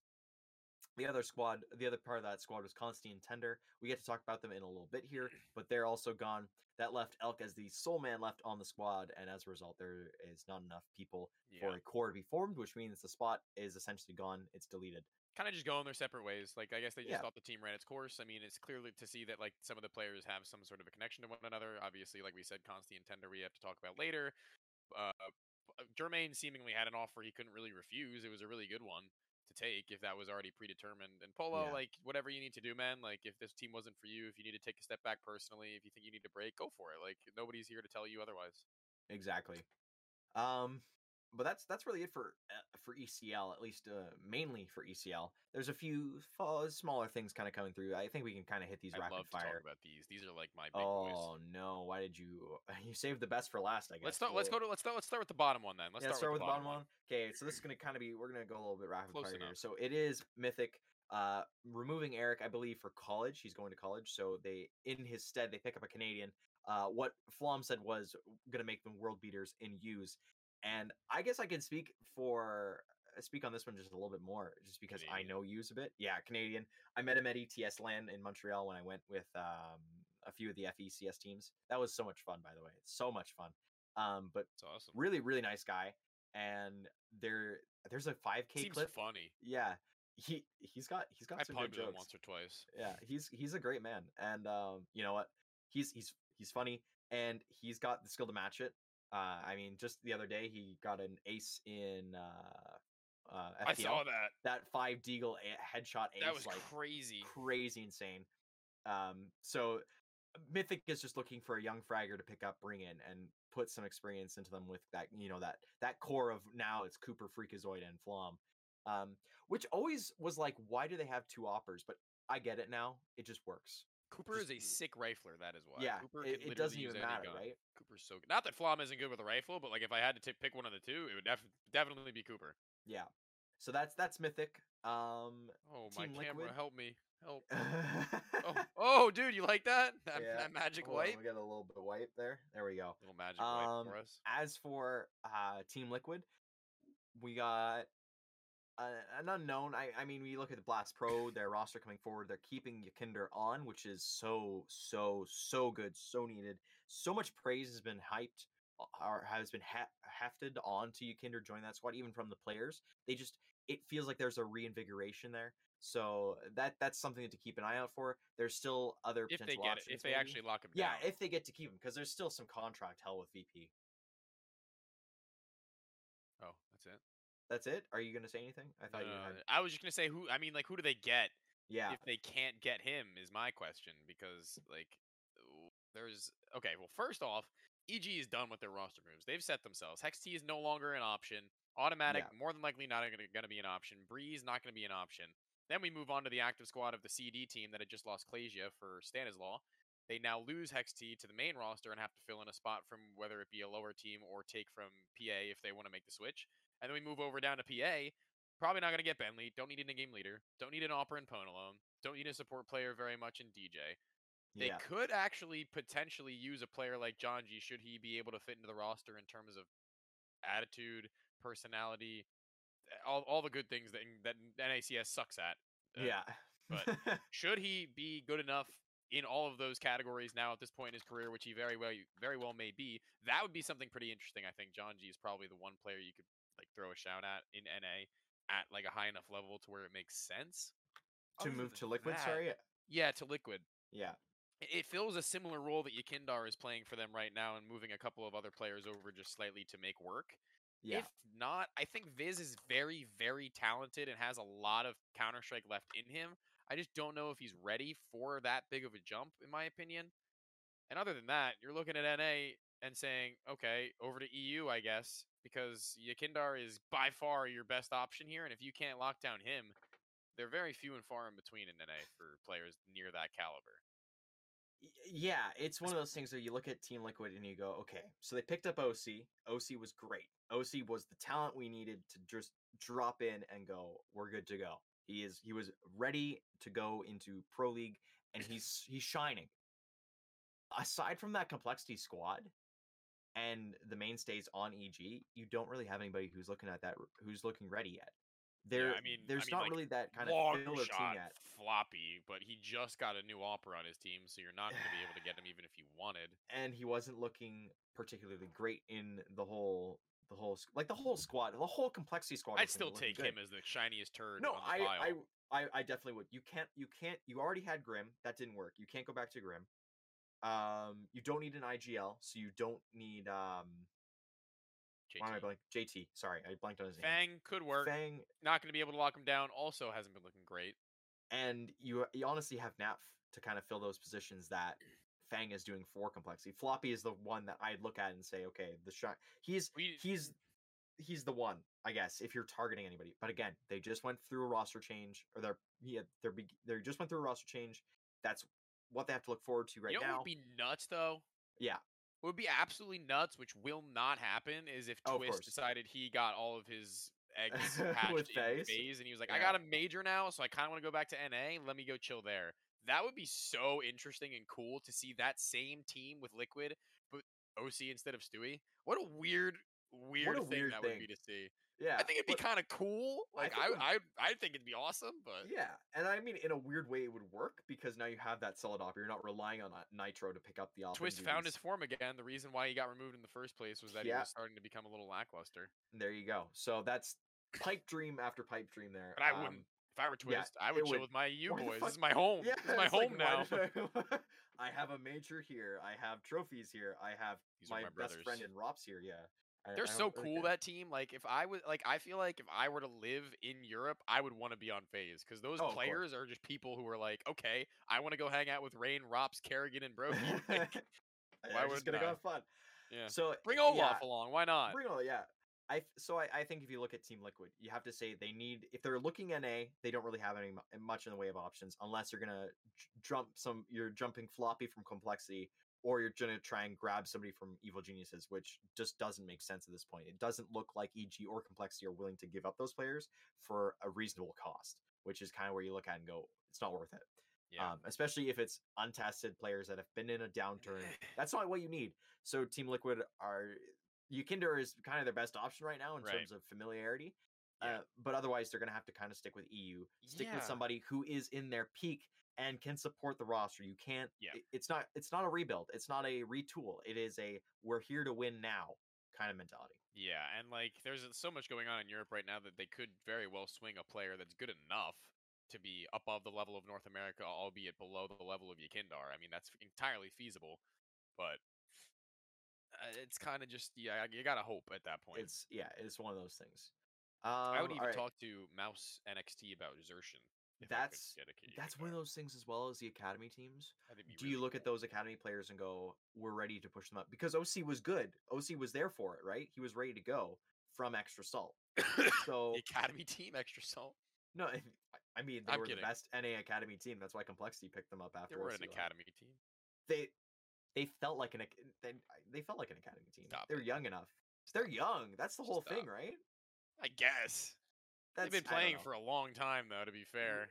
the other squad, the other part of that squad was Constantine Tender. We get to talk about them in a little bit here, [clears throat] but they're also gone. That left Elk as the sole man left on the squad, and as a result, there is not enough people Yeah, for a core to be formed, which means the spot is essentially gone. It's deleted. Kind of just going their separate ways. Like I guess they just Yeah. thought the team ran its course. I mean, it's clearly to see that like some of the players have some sort of a connection to one another. Obviously, like we said, Consti and Tender we have to talk about later. Uh, Jermaine seemingly had an offer he couldn't really refuse. It was a really good one to take if that was already predetermined. And Polo, Yeah. like whatever you need to do, man. Like if this team wasn't for you, if you need to take a step back personally, if you think you need a break, go for it. Like nobody's here to tell you otherwise. Exactly. Um, but that's that's really it for uh, for ECL, at least uh, mainly for ECL. There's a few smaller things kind of coming through. I think we can kind of hit these I rapid love to fire. talk about these. These are like my big boys. Oh no! Why did you? [laughs] You saved the best for last. I guess. Let's start. Let's go to. Let's start. Let's start with the bottom one then. Let's yeah, start, with the bottom one. Okay, so this is gonna kind of be. We're gonna go a little bit rapid Close fire here. So it is Mythic. Uh, removing Eric, I believe, for college. He's going to college, so they, in his stead, they pick up a Canadian. Uh, what Flom said was gonna make them world beaters in use, and I guess I can speak for uh, speak on this one just a little bit more, just because I know use a bit. Yeah, Canadian. I met him at ETS Land in Montreal when I went with um a few of the FECS teams. That was so much fun, by the way. It's so much fun. Um, but It's awesome. really really nice guy and there there's a 5k Seems clip funny. yeah he he's got he's got I some good jokes once or twice. yeah he's he's a great man and um you know what he's he's he's funny and he's got the skill to match it uh i mean just the other day he got an ace in uh uh I saw that. that five deagle a- headshot ace That was like crazy. crazy insane. Um, so Mythic is just looking for a young fragger to pick up, bring in, and put some experience into them with that, you know, that that core of now it's Cooper, Freakazoid, and Flom. Um, which always was like, why do they have two oppers? But I get it now. It just works. Cooper is a sick rifler. That is why. yeah, Cooper it, it doesn't even matter, gun. right? Cooper's so good. Not that Flom isn't good with a rifle, but like if I had to t- pick one of the two, it would def- definitely be Cooper. Yeah. So that's that's Mythic. Um, Oh my Team camera, help me, help! oh, [laughs] Oh, dude, you like that? That, Yeah. that magic hold on, wipe. we got a little bit of wipe there. There we go. Little magic Um, wipe for us. As for uh, Team Liquid, we got uh, an unknown. I, I mean, we look at the Blast Pro, their roster coming forward. They're keeping Yekindar on, which is so, so, so good, so needed. So much praise has been hyped or has been ha- hefted onto Yekindar joining that squad, even from the players. They just it feels like there's a reinvigoration there. So that that's something to keep an eye out for. There's still other If they potential get it, options. if they maybe. actually lock him yeah, down. if they get to keep him, because there's still some contract hell with VP. That's it. Are you gonna say anything? I thought you Uh, had. I was just gonna say who. I mean, like, who do they get Yeah, if they can't get him? Is my question because like, there's okay. Well, first off, EG is done with their roster moves. They've set themselves. HexT is no longer an option. autimatic, Yeah. more than likely not gonna, gonna be an option. Brehze not gonna be an option. Then we move on to the active squad of the CD team that had just lost Clasia for Stanislaw. They now lose HexT to the main roster and have to fill in a spot from whether it be a lower team or take from PA if they want to make the switch. And then we move over down to PA. Probably not going to get Bentley. Don't need an in-game leader. Don't need an Opera and PwnAlone. Don't need a support player very much in DJ. They yeah, could actually potentially use a player like John G should he be able to fit into the roster in terms of attitude, personality, all, all the good things that that NACS sucks at. Uh, yeah. but- [laughs] should he be good enough in all of those categories now at this point in his career, which he very well very well may be, that would be something pretty interesting. I think John G is probably the one player you could like throw a shout at in NA at like a high enough level to where it makes sense. to Other move to liquid. that- Sorry. Yeah, to Liquid. Yeah. It- It fills a similar role that Yekindar is playing for them right now and moving a couple of other players over just slightly to make work. Yeah. If not, I think Viz is very, very talented and has a lot of Counter Strike left in him. I just don't know if he's ready for that big of a jump, in my opinion. And other than that, you're looking at NA and saying, okay, over to EU, I guess, because Yekindar is by far your best option here. And if you can't lock down him, they're very few and far in between in NA for players near that caliber. Yeah, it's one of those things where you look at Team Liquid and you go, okay, so they picked up OC. OC was great. OC was the talent we needed to just drop in and go, we're good to go. He is he was ready to go into Pro League and he's he's shining. Aside from that complexity squad and the mainstays on EG, you don't really have anybody who's looking at that who's looking ready yet. There, I mean- I there's mean, not like, really that kind Long of filler team yet. floppy, but he just got a new opera on his team, so you're [sighs] not going to be able to get him even if you wanted. and he wasn't looking particularly great in the whole the whole like the whole squad the whole complexity squad I'd still take good. him as the shiniest turd no on the I. I i i definitely would you can't you can't you already had grim that didn't work you can't go back to grim um you don't need an igl so you don't need um why am I JT. blank jt sorry i blanked on his name Fang could work. fang Not going to be able to lock him down. Also hasn't been looking great. and you you honestly have NAF to kind of fill those positions that Fang is doing for complexity. Floppy is the one that I'd look at and say, okay, the shot he's We- he's he's the one, I guess, if you're targeting anybody. But again, they just went through a roster change, or they're yeah, they're they just went through a roster change. That's what they have to look forward to right you know now. what would be nuts though? Yeah. It would be absolutely nuts, which will not happen, is if Oh, Twistzz decided he got all of his [laughs] eggs hatched in FaZe? phase, and he was like, "I got a major now, so I kind of want to go back to NA. Let me go chill there." That would be so interesting and cool to see that same team with Liquid, but OC instead of Stewie. What a weird, weird thing weird that would be to see. Yeah, I think it'd be kind of cool. Like think I, I, I think it'd be awesome. But Yeah, and I mean, in a weird way, it would work because now you have that solid op. You're not relying on nitr0 to pick up the op. Twistzz found his form again. The reason why he got removed in the first place was that he was starting to become a little lackluster. There you go. So that's pipe dream after pipe dream there. But I Um, wouldn't. If I were yeah, Twistzz, I would chill would- with my the boys. This is my home. Yeah, this is my it's like, home now. I, [laughs] I have a major here. I have trophies here. I have These my, my best friend in ropz here. Yeah, I- They're I so cool that team. Like if I was like I feel like if I were to live in Europe, I would want to be on FaZe because those Oh, players are just people who are like, okay, I want to go hang out with Rain, ropz, karrigan, and [laughs] broky. [laughs] Like, why wouldn't gonna go have fun. yeah. So Bring uh, Olaf yeah, along. Why not? Bring Olaf. yeah. I so I, I think if you look at Team Liquid, you have to say they need if they're looking NA, they don't really have any much in the way of options unless you're gonna j- jump some. You're jumping floppy from complexity, or you're gonna try and grab somebody from Evil Geniuses, which just doesn't make sense at this point. It doesn't look like EG or complexity are willing to give up those players for a reasonable cost, which is kind of where you look at and go, it's not worth it. Yeah. Um, especially if it's untested players that have been in a downturn. [laughs] That's not what you need. So Team Liquid are Yekindar is kind of their best option right now in Right. terms of familiarity. Yeah. Uh, but otherwise, they're going to have to kind of stick with EU, stick with somebody who is in their peak. And can support the roster. You can't. Yeah. it- it's not. It's not a rebuild. It's not a retool. It is a we're here to win now kind of mentality. Yeah, and like there's so much going on in Europe right now that they could very well swing a player that's good enough to be above the level of North America, albeit below the level of Yekindar. I mean, that's entirely feasible, but uh, it's kind of just yeah, you gotta hope at that point. It's yeah. It's one of those things. Um, I would even alright, talk to mouz NXT about Desertion. That's get a K- that's one of those things as well as the academy teams. Do you really look at those academy players and go, "We're ready to push them up"? Because OC was good. OC was there for it, right? He was ready to go from extra salt. [coughs] So the academy team extra salt? no, I- mean they I'm were kidding. the best NA academy team. That's why Complexity picked them up after. They were OC an left. academy team. They they felt like an they they felt like an academy team. Stop They're it. young enough. They're young. That's the whole thing, right? I guess That's, they've been playing for a long time, though. To be fair,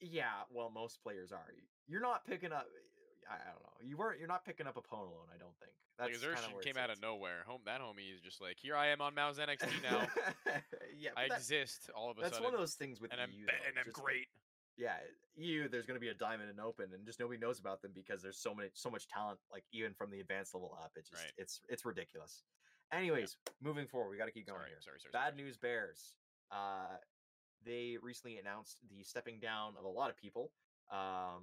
Yeah, well, most players are. You're not picking up. I, don't know. You weren't. You're not picking up a pwn alone. I don't think. like That's Desertion where came out of nowhere. Home that homie is just like, here I am on mouz NXT now. [laughs] yeah, I that- exist all of a that's sudden. That's one of those things with and I'm though, and I'm great. Yeah, EU. There's going to be a diamond and open, and just nobody knows about them because there's so many, so much talent. Like even from the advanced level up, it just Right. it's it's ridiculous. Anyways, moving forward, we got to keep going Sorry, here. sorry, sorry. Bad sorry. news bears. Uh, they recently announced the stepping down of a lot of people. Um,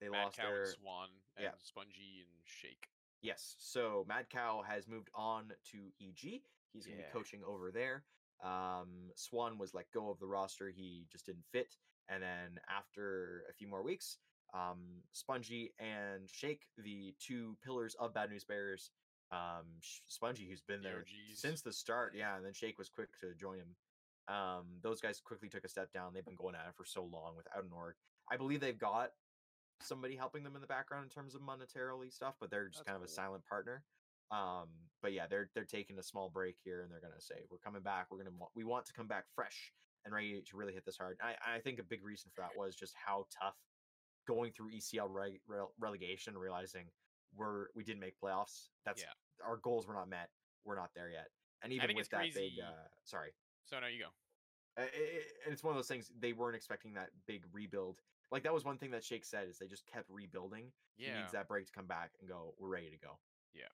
they Mad lost Cow their and Swan and yeah. Spongy and Shake. Yes. So Mad Cow has moved on to EG. He's going to Yeah. be coaching over there. Um, Swan was let go of the roster. He just didn't fit. And then after a few more weeks, um, Spongy and Shake, the two pillars of Bad News Bears, um, Spongy, who's been there OGs. since the start, yeah, and then Shake was quick to join him. Um, those guys quickly took a step down. They've been going at it for so long without an org. I believe they've got somebody helping them in the background in terms of monetarily stuff, but they're just That's kind of a silent partner. Um, but yeah, they're they're taking a small break here, and they're gonna say we're coming back. We're gonna we want to come back fresh and ready to really hit this hard. I I think a big reason for that was just how tough going through ECL reg, rele- relegation, realizing we're we didn't make playoffs. That's Yeah. our goals were not met. We're not there yet. And even with that big, uh, sorry, So now you go. it, it- and it's one of those things they weren't expecting that big rebuild. Like that was one thing that Shake said is they just kept rebuilding. He Yeah. needs that break to come back and go. We're ready to go. Yeah,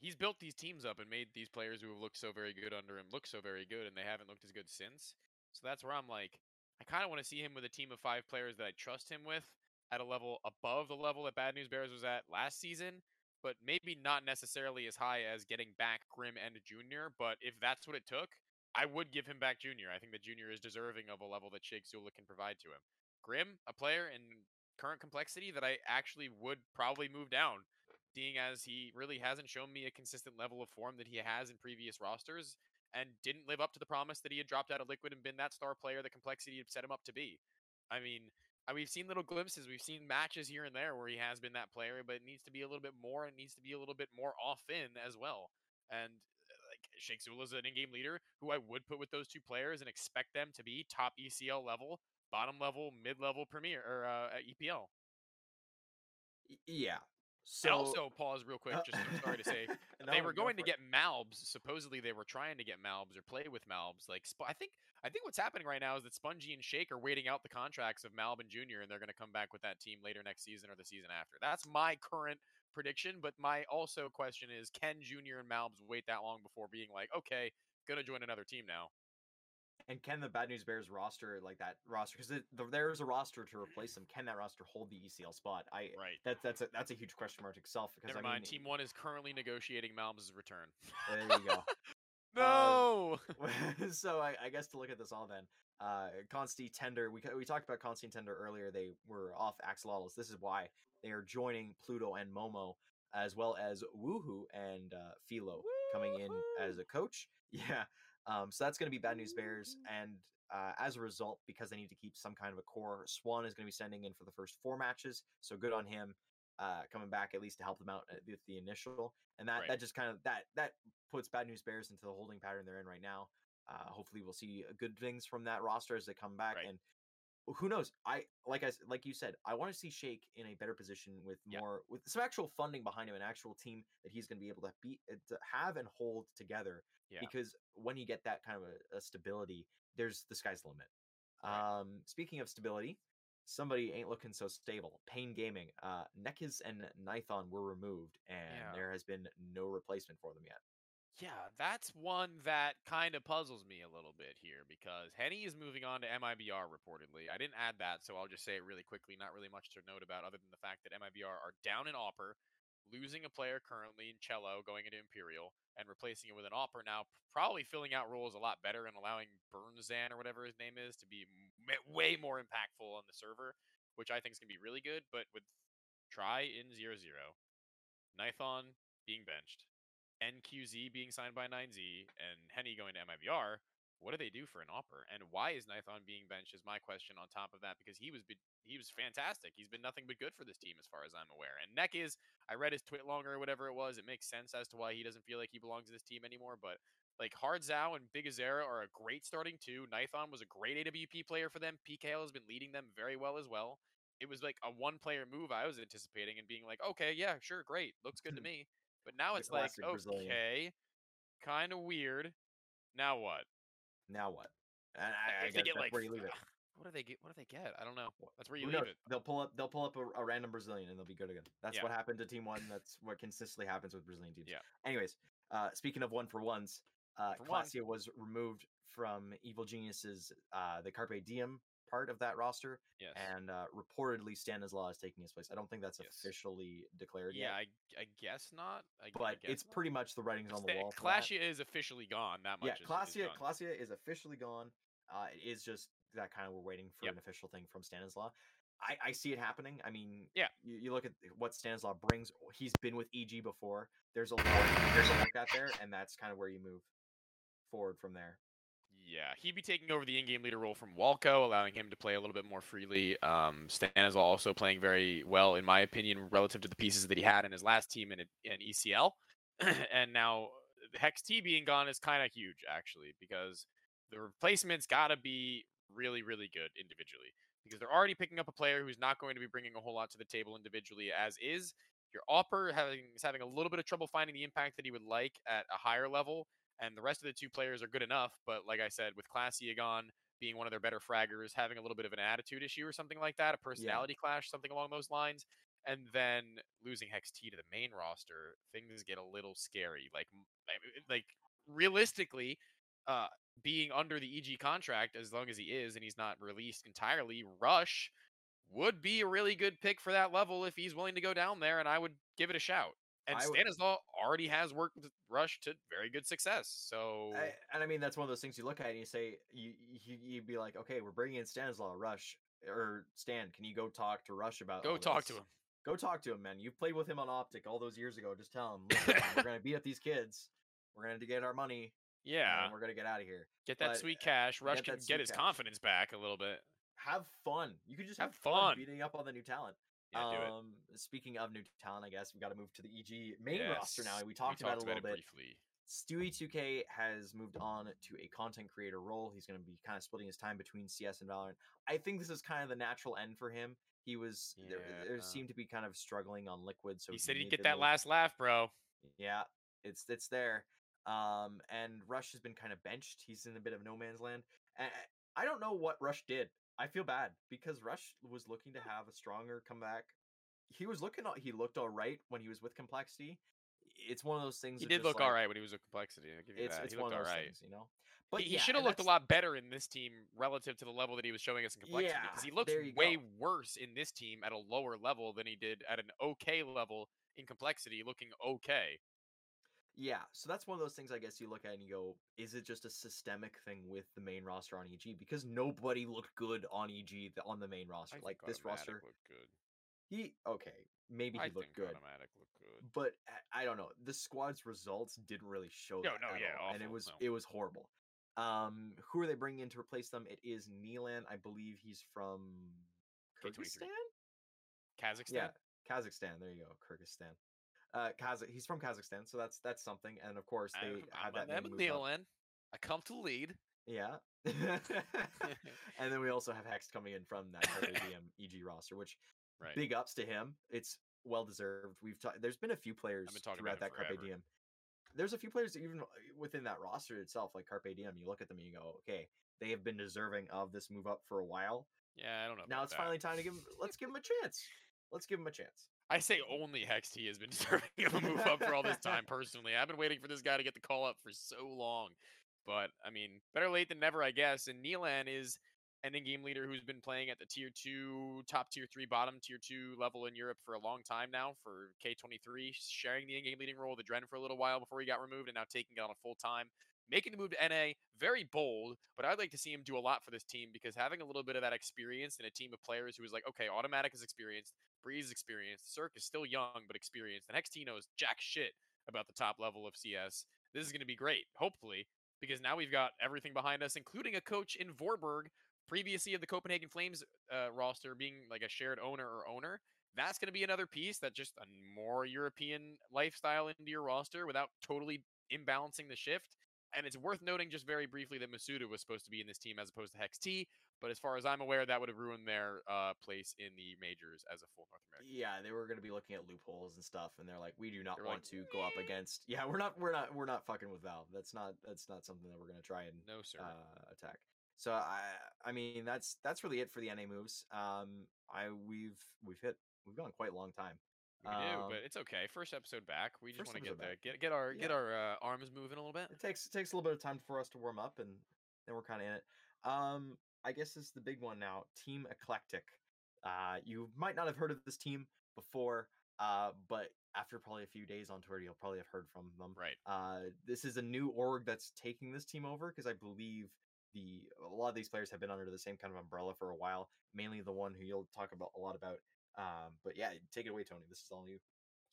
he's built these teams up and made these players who have looked so very good under him look so very good, and they haven't looked as good since. So that's where I'm like, I kind of want to see him with a team of five players that I trust him with at a level above the level that Bad News Bears was at last season, but maybe not necessarily as high as getting back Grim and Junior. But if that's what it took, I would give him back Junior. I think that Junior is deserving of a level that Shakezullah can provide to him. Grim, a player in current complexity that I actually would probably move down seeing as he really hasn't shown me a consistent level of form that he has in previous rosters and didn't live up to the promise that he had dropped out of Liquid and been that star player that complexity had set him up to be. I mean, we've seen little glimpses, we've seen matches here and there where he has been that player, but it needs to be a little bit more. It needs to be a little bit more off in as well. And uh, Zula is an in-game leader who I would put with those two players and expect them to be top ECL level, bottom level, mid-level premier or uh, EPL. Yeah. So and also pause real quick. Just I'm sorry to say, [laughs] No, they were going to get Malbs. Supposedly, they were trying to get Malbs or play with Malbs. Like, I think, I think what's happening right now is that Spongy and Shake are waiting out the contracts of Malb and Junior, and they're going to come back with that team later next season or the season after. That's my current prediction. But my also question is, can Junior and Malbs wait that long before being like, okay, gonna join another team now? And can the Bad News Bears roster like that roster because the, there's a roster to replace them? Can that roster hold the ECL spot? I Right. that's that's a that's a huge question mark itself. Because Never I mind. mean, Team One is currently negotiating Malbs' return. There you go. [laughs] Um, no. [laughs] so I, I guess to look at this all then, uh, Consti Tender. We we talked about Consti and Tender earlier. They were off Axolotls. This is why they are joining Pluto and Momo, as well as Woohoo and uh, Philo coming in as a coach. [laughs] Yeah. Um, so that's going to be Bad News Bears, and uh, as a result, because they need to keep some kind of a core, Swan is going to be sending in for the first four matches. So good on him. Uh, coming back at least to help them out with the initial, and that Right. that just kind of that that puts Bad News Bears into the holding pattern they're in right now. Uh, hopefully, we'll see uh, good things from that roster as they come back. Right. And who knows? I like i like you said, I want to see Shake in a better position with Yeah. more with some actual funding behind him, an actual team that he's going to be able to be uh, to have and hold together. Yeah. Because when you get that kind of a, a stability, there's the sky's the limit. Right. Um, speaking of stability, somebody ain't looking so stable. Pain Gaming, uh, Nekiz and nython were removed, and Yeah. there has been no replacement for them yet. Yeah, that's one that kind of puzzles me a little bit here because HEN1 is moving on to MIBR reportedly. I didn't add that, so I'll just say it really quickly. Not really much to note about other than the fact that MIBR are down in Opper, losing a player currently in Cello going into Imperial, and replacing it with an Opper now, probably filling out roles a lot better and allowing Burnzan or whatever his name is to be way more impactful on the server, which I think is going to be really good. But with Try in 0 0, nython being benched, NQZ being signed by 9Z and Henny going to MIBR, what do they do for an Opper? And why is nython being benched is my question on top of that because he was be- he was fantastic. He's been nothing but good for this team as far as I'm aware. And Neck is I read his tweet longer or whatever it was. It makes sense as to why he doesn't feel like he belongs to this team anymore, but like hardzao and biguzera are a great starting two. nython was a great AWP player for them. PKL has been leading them very well as well. It was like a one player move I was anticipating and being like, okay, yeah, sure, great. Looks good to hmm. me. But now The it's like, Brazilian. okay, kind of weird. Now what? Now what? And I, I if they guess get like, where you leave it. [sighs] what do they get? What do they get? I don't know. That's where you Who leave knows? it. They'll pull up. They'll pull up a, a random Brazilian, and they'll be good again. That's Yeah. what happened to Team One. That's what consistently happens with Brazilian teams. Yeah. Anyways, uh, speaking of one for ones, uh, For. Was removed from Evil Genius's uh, the Carpe Diem part of that roster, Yes. and uh, reportedly Stanislaw is taking his place. I don't think that's Yes. officially declared yeah, yet, I, I guess not. I, g- I but guess it's not. pretty much the writings on the wall. Clashia is officially gone. That much. Yeah, is- is Clasia. Clasia is officially gone. Uh, it is just that kind of we're waiting for Yep. an official thing from Stanislaw. I, I see it happening. I mean, Yeah. you, you look at what Stanislaw brings. He's been with EG before. There's a lot there's a look at there, and that's kind of where you move forward from there. Yeah, he'd be taking over the in-game leader role from Walco, allowing him to play a little bit more freely. Um, is also playing very well, in my opinion, relative to the pieces that he had in his last team in, in ECL. [clears throat] and now HexT being gone is kind of huge, actually, because the replacement's got to be really, really good individually. Because they're already picking up a player who's not going to be bringing a whole lot to the table individually, as is. Your Opper having, is having a little bit of trouble finding the impact that he would like at a higher level and the rest of the two players are good enough. But like I said, with Classy Agon being one of their better fraggers, having a little bit of an attitude issue or something like that, a personality clash, something along those lines, and then losing HexT to the main roster, things get a little scary. Like, m- I mean, like realistically, uh, being under the EG contract as long as he is, and he's not released entirely, Rush would be a really good pick for that level if he's willing to go down there, and I would give it a shout. And would- Stanislaw already has worked with Rush to very good success. So I, and I mean, that's one of those things you look at and you say, you, you you'd be like, okay, we're bringing in Stanislaw, Rush, or Stan. Can you go talk to Rush about? go talk to him. Go talk to him, man. You played with him on OpTic all those years ago. Just tell him, we're [laughs] gonna beat up these kids. We're gonna get our money. Yeah, and we're gonna get out of here. get that but, sweet cash. Rush can get his cash. confidence back a little bit. Have fun. You could just Have have, fun. fun. beating up on the new talent. Yeah, um, speaking of new talent, I guess we got to move to the EG main roster now. Yes, We talked, about it a little bit. briefly. Stewie2K has moved on to a content creator role. He's going to be kind of splitting his time between CS and Valorant. I think this is kind of the natural end for him. He was there, there Yeah. seemed to be kind of struggling on Liquid, so he said he'd get that move. last laugh, bro. Yeah, it's it's there. Um, and Rush has been kind of benched. He's in a bit of no man's land. And I don't know what Rush did. I feel bad because Rush was looking to mm. have a stronger comeback. He was looking. He looked all right when he was with Complexity. It's one of those things. He did look like, all right when he was with Complexity. I'll give you It's that. it's he one looked of all those things, you know. But he, he yeah, should have looked a lot better in this team relative to the level that he was showing us in complexity. Because Yeah, he looks way go. worse in this team at a lower level than he did at an okay level in complexity, looking okay. Yeah, so that's one of those things I guess you look at and you go, is it just a systemic thing with the main roster on EG? Because nobody looked good on EG th- on the main roster. I like this roster, looked good. he okay, maybe he I looked think good, autimatic looked good. but I- don't know. The squad's results didn't really show No, that no, yeah, all, and it was no. it was horrible. Um, who are they bringing in to replace them? It is neaLaN. I believe he's from K23. Kyrgyzstan. Kazakhstan. Yeah, Kazakhstan. There you go, Kyrgyzstan. Uh, Kazakh. He's from Kazakhstan, so that's that's something. And of course, they I'm that a name moved up. neaLaN. I come to lead. Yeah. [laughs] [laughs] and then we also have Hex coming in from that Carpe Diem [laughs] EG roster, which Right. big ups to him. It's well deserved. We've ta- there's been a few players throughout that Carpe. Diem. There's a few players even uh, within that roster itself, like Carpe Diem. You look at them and you go, okay, they have been deserving of this move up for a while. Yeah, I don't know. now it's that. finally time to give him. Let's give him a chance. Let's give him a chance. I say only HexT has been [laughs] deserving of a move up for all this time. Personally, I've been waiting for this guy to get the call up for so long. But I mean, better late than never, I guess. And neaLaN is an in-game leader who's been playing at the tier two, top tier three, bottom tier two level in Europe for a long time now. For K23, sharing the in-game leading role with the Dren for a little while before he got removed, and now taking it on a full time. Making the move to NA, very bold, but I'd like to see him do a lot for this team because having a little bit of that experience in a team of players who is like, okay, autimatic is experienced, Brehze is experienced, CeRq is still young but experienced, and XT knows jack shit about the top level of CS. This is going to be great, hopefully, because now we've got everything behind us, including a coach in Vorberg, previously of the Copenhagen Flames uh, roster, being like a shared owner or owner. That's going to be another piece that just a more European lifestyle into your roster without totally imbalancing the shift. And it's worth noting just very briefly that Masuda was supposed to be in this team as opposed to HexT. But as far as I'm aware, that would have ruined their uh, place in the majors as a full North American. Yeah, they were going to be looking at loopholes and stuff, and they're like, we do not They were want like, to go up against. Yeah, we're not, we're not, we're not fucking with Valve. That's not, that's not something that we're going to try and No, sir. uh, attack. So I, I mean, that's that's really it for the NA moves. Um, I we've we've hit we've gone quite a long time. We do, um, but it's okay. First episode back. We just want to get episode the get get our get our uh, arms moving a little bit. It takes it takes a little bit of time for us to warm up, and then we're kind of in it. Um, I guess this is the big one now. Team Eclectiq. Uh, you might not have heard of this team before, uh, but after probably a few days on Twitter, you'll probably have heard from them. Right. Uh, this is a new org that's taking this team over because I believe the a lot of these players have been under the same kind of umbrella for a while. Mainly the one who you'll talk about a lot about. Um, but yeah, take it away, Tony. This is all you.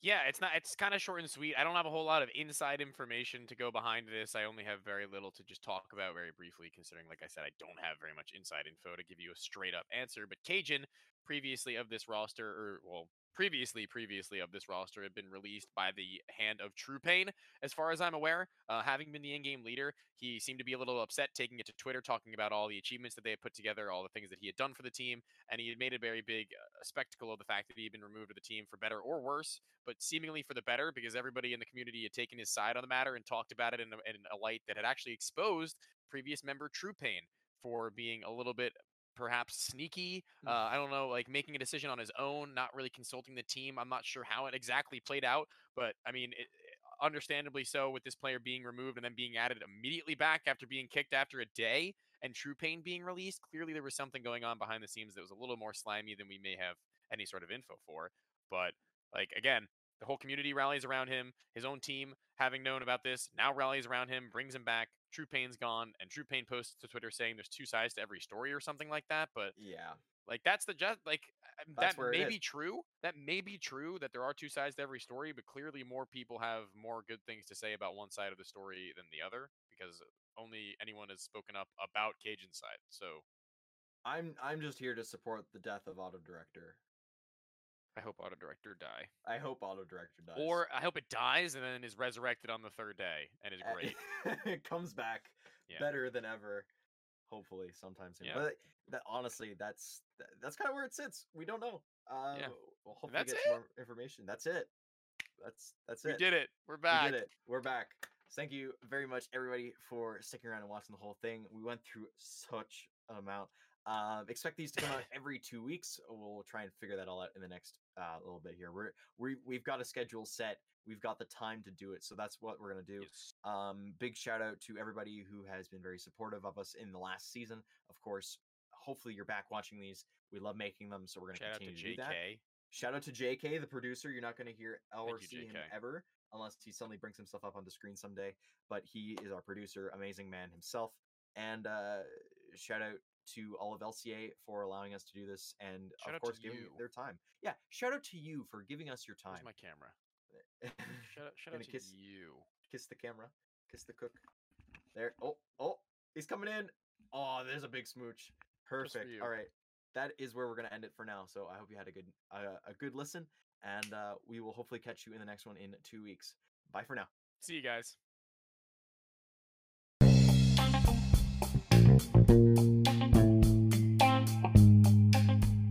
Yeah, it's not. It's kind of short and sweet. I don't have a whole lot of inside information to go behind this. I only have very little to just talk about very briefly, considering, like I said, I don't have very much inside info to give you a straight up answer. But Cajun, previously of this roster, or well, previously previously of this roster, had been released by the hand of True Pain, as far as I'm aware. Uh, having been the in-game leader, he seemed to be a little upset, taking it to Twitter, talking about all the achievements that they had put together, all the things that he had done for the team, and he had made a very big uh, spectacle of the fact that he had been removed of the team for better or worse, but seemingly for the better because everybody in the community had taken his side on the matter and talked about it in a, in a light that had actually exposed previous member True Pain for being a little bit perhaps sneaky. Mm. Uh, I don't know, like making a decision on his own, not really consulting the team. I'm not sure how it exactly played out, but I mean, it, understandably so, with this player being removed and then being added immediately back after being kicked after a day and True Pain being released. Clearly, there was something going on behind the scenes that was a little more slimy than we may have any sort of info for. But like again, the whole community rallies around him. His own team, having known about this, now rallies around him, brings him back. True Pain's gone, and True Pain posts to Twitter saying there's two sides to every story or something like that. But Yeah, like that's the just like uh, That's that may be true. That may be true that there are two sides to every story, but clearly more people have more good things to say about one side of the story than the other because only anyone has spoken up about Cajun side. So I'm I'm just here to support the death of Auto Director. I hope Auto Director die. I hope Auto Director dies. Or I hope it dies and then is resurrected on the third day and is great. it [laughs] comes back Yeah. better than ever. Hopefully, sometime soon. Yeah. But that honestly, that's that's kind of where it sits. We don't know. Uh, We'll hopefully That's get some more information. That's it. That's that's it. We it. did it. We're back. We did it. We're back. Thank you very much, everybody, for sticking around and watching the whole thing. We went through such an amount. Um, expect these to come out [laughs] every two weeks. We'll try and figure that all out in the next uh, little bit here. We're we we've got a schedule set. We've got the time to do it, so that's what we're gonna do. Yes. Um, big shout out to everybody who has been very supportive of us in the last season. Of course, hopefully you're back watching these. We love making them, so we're gonna Shout out to continue to do that. Shout out to JK, the producer. You're not going to hear or you, see him ever unless he suddenly brings himself up on the screen someday. But he is our producer, amazing man himself. And uh, shout out to all of LCA for allowing us to do this, and Shout of course giving you. their time. Yeah, shout out to you for giving us your time. My camera? Shout out, shout out Gonna kiss- you. Kiss the camera. Kiss the cook. There. Oh, oh, he's coming in. Oh, there's a big smooch. Perfect. All right, that is where we're gonna end it for now. So I hope you had a good uh, a good listen, and uh, we will hopefully catch you in the next one in two weeks. Bye for now. See you guys.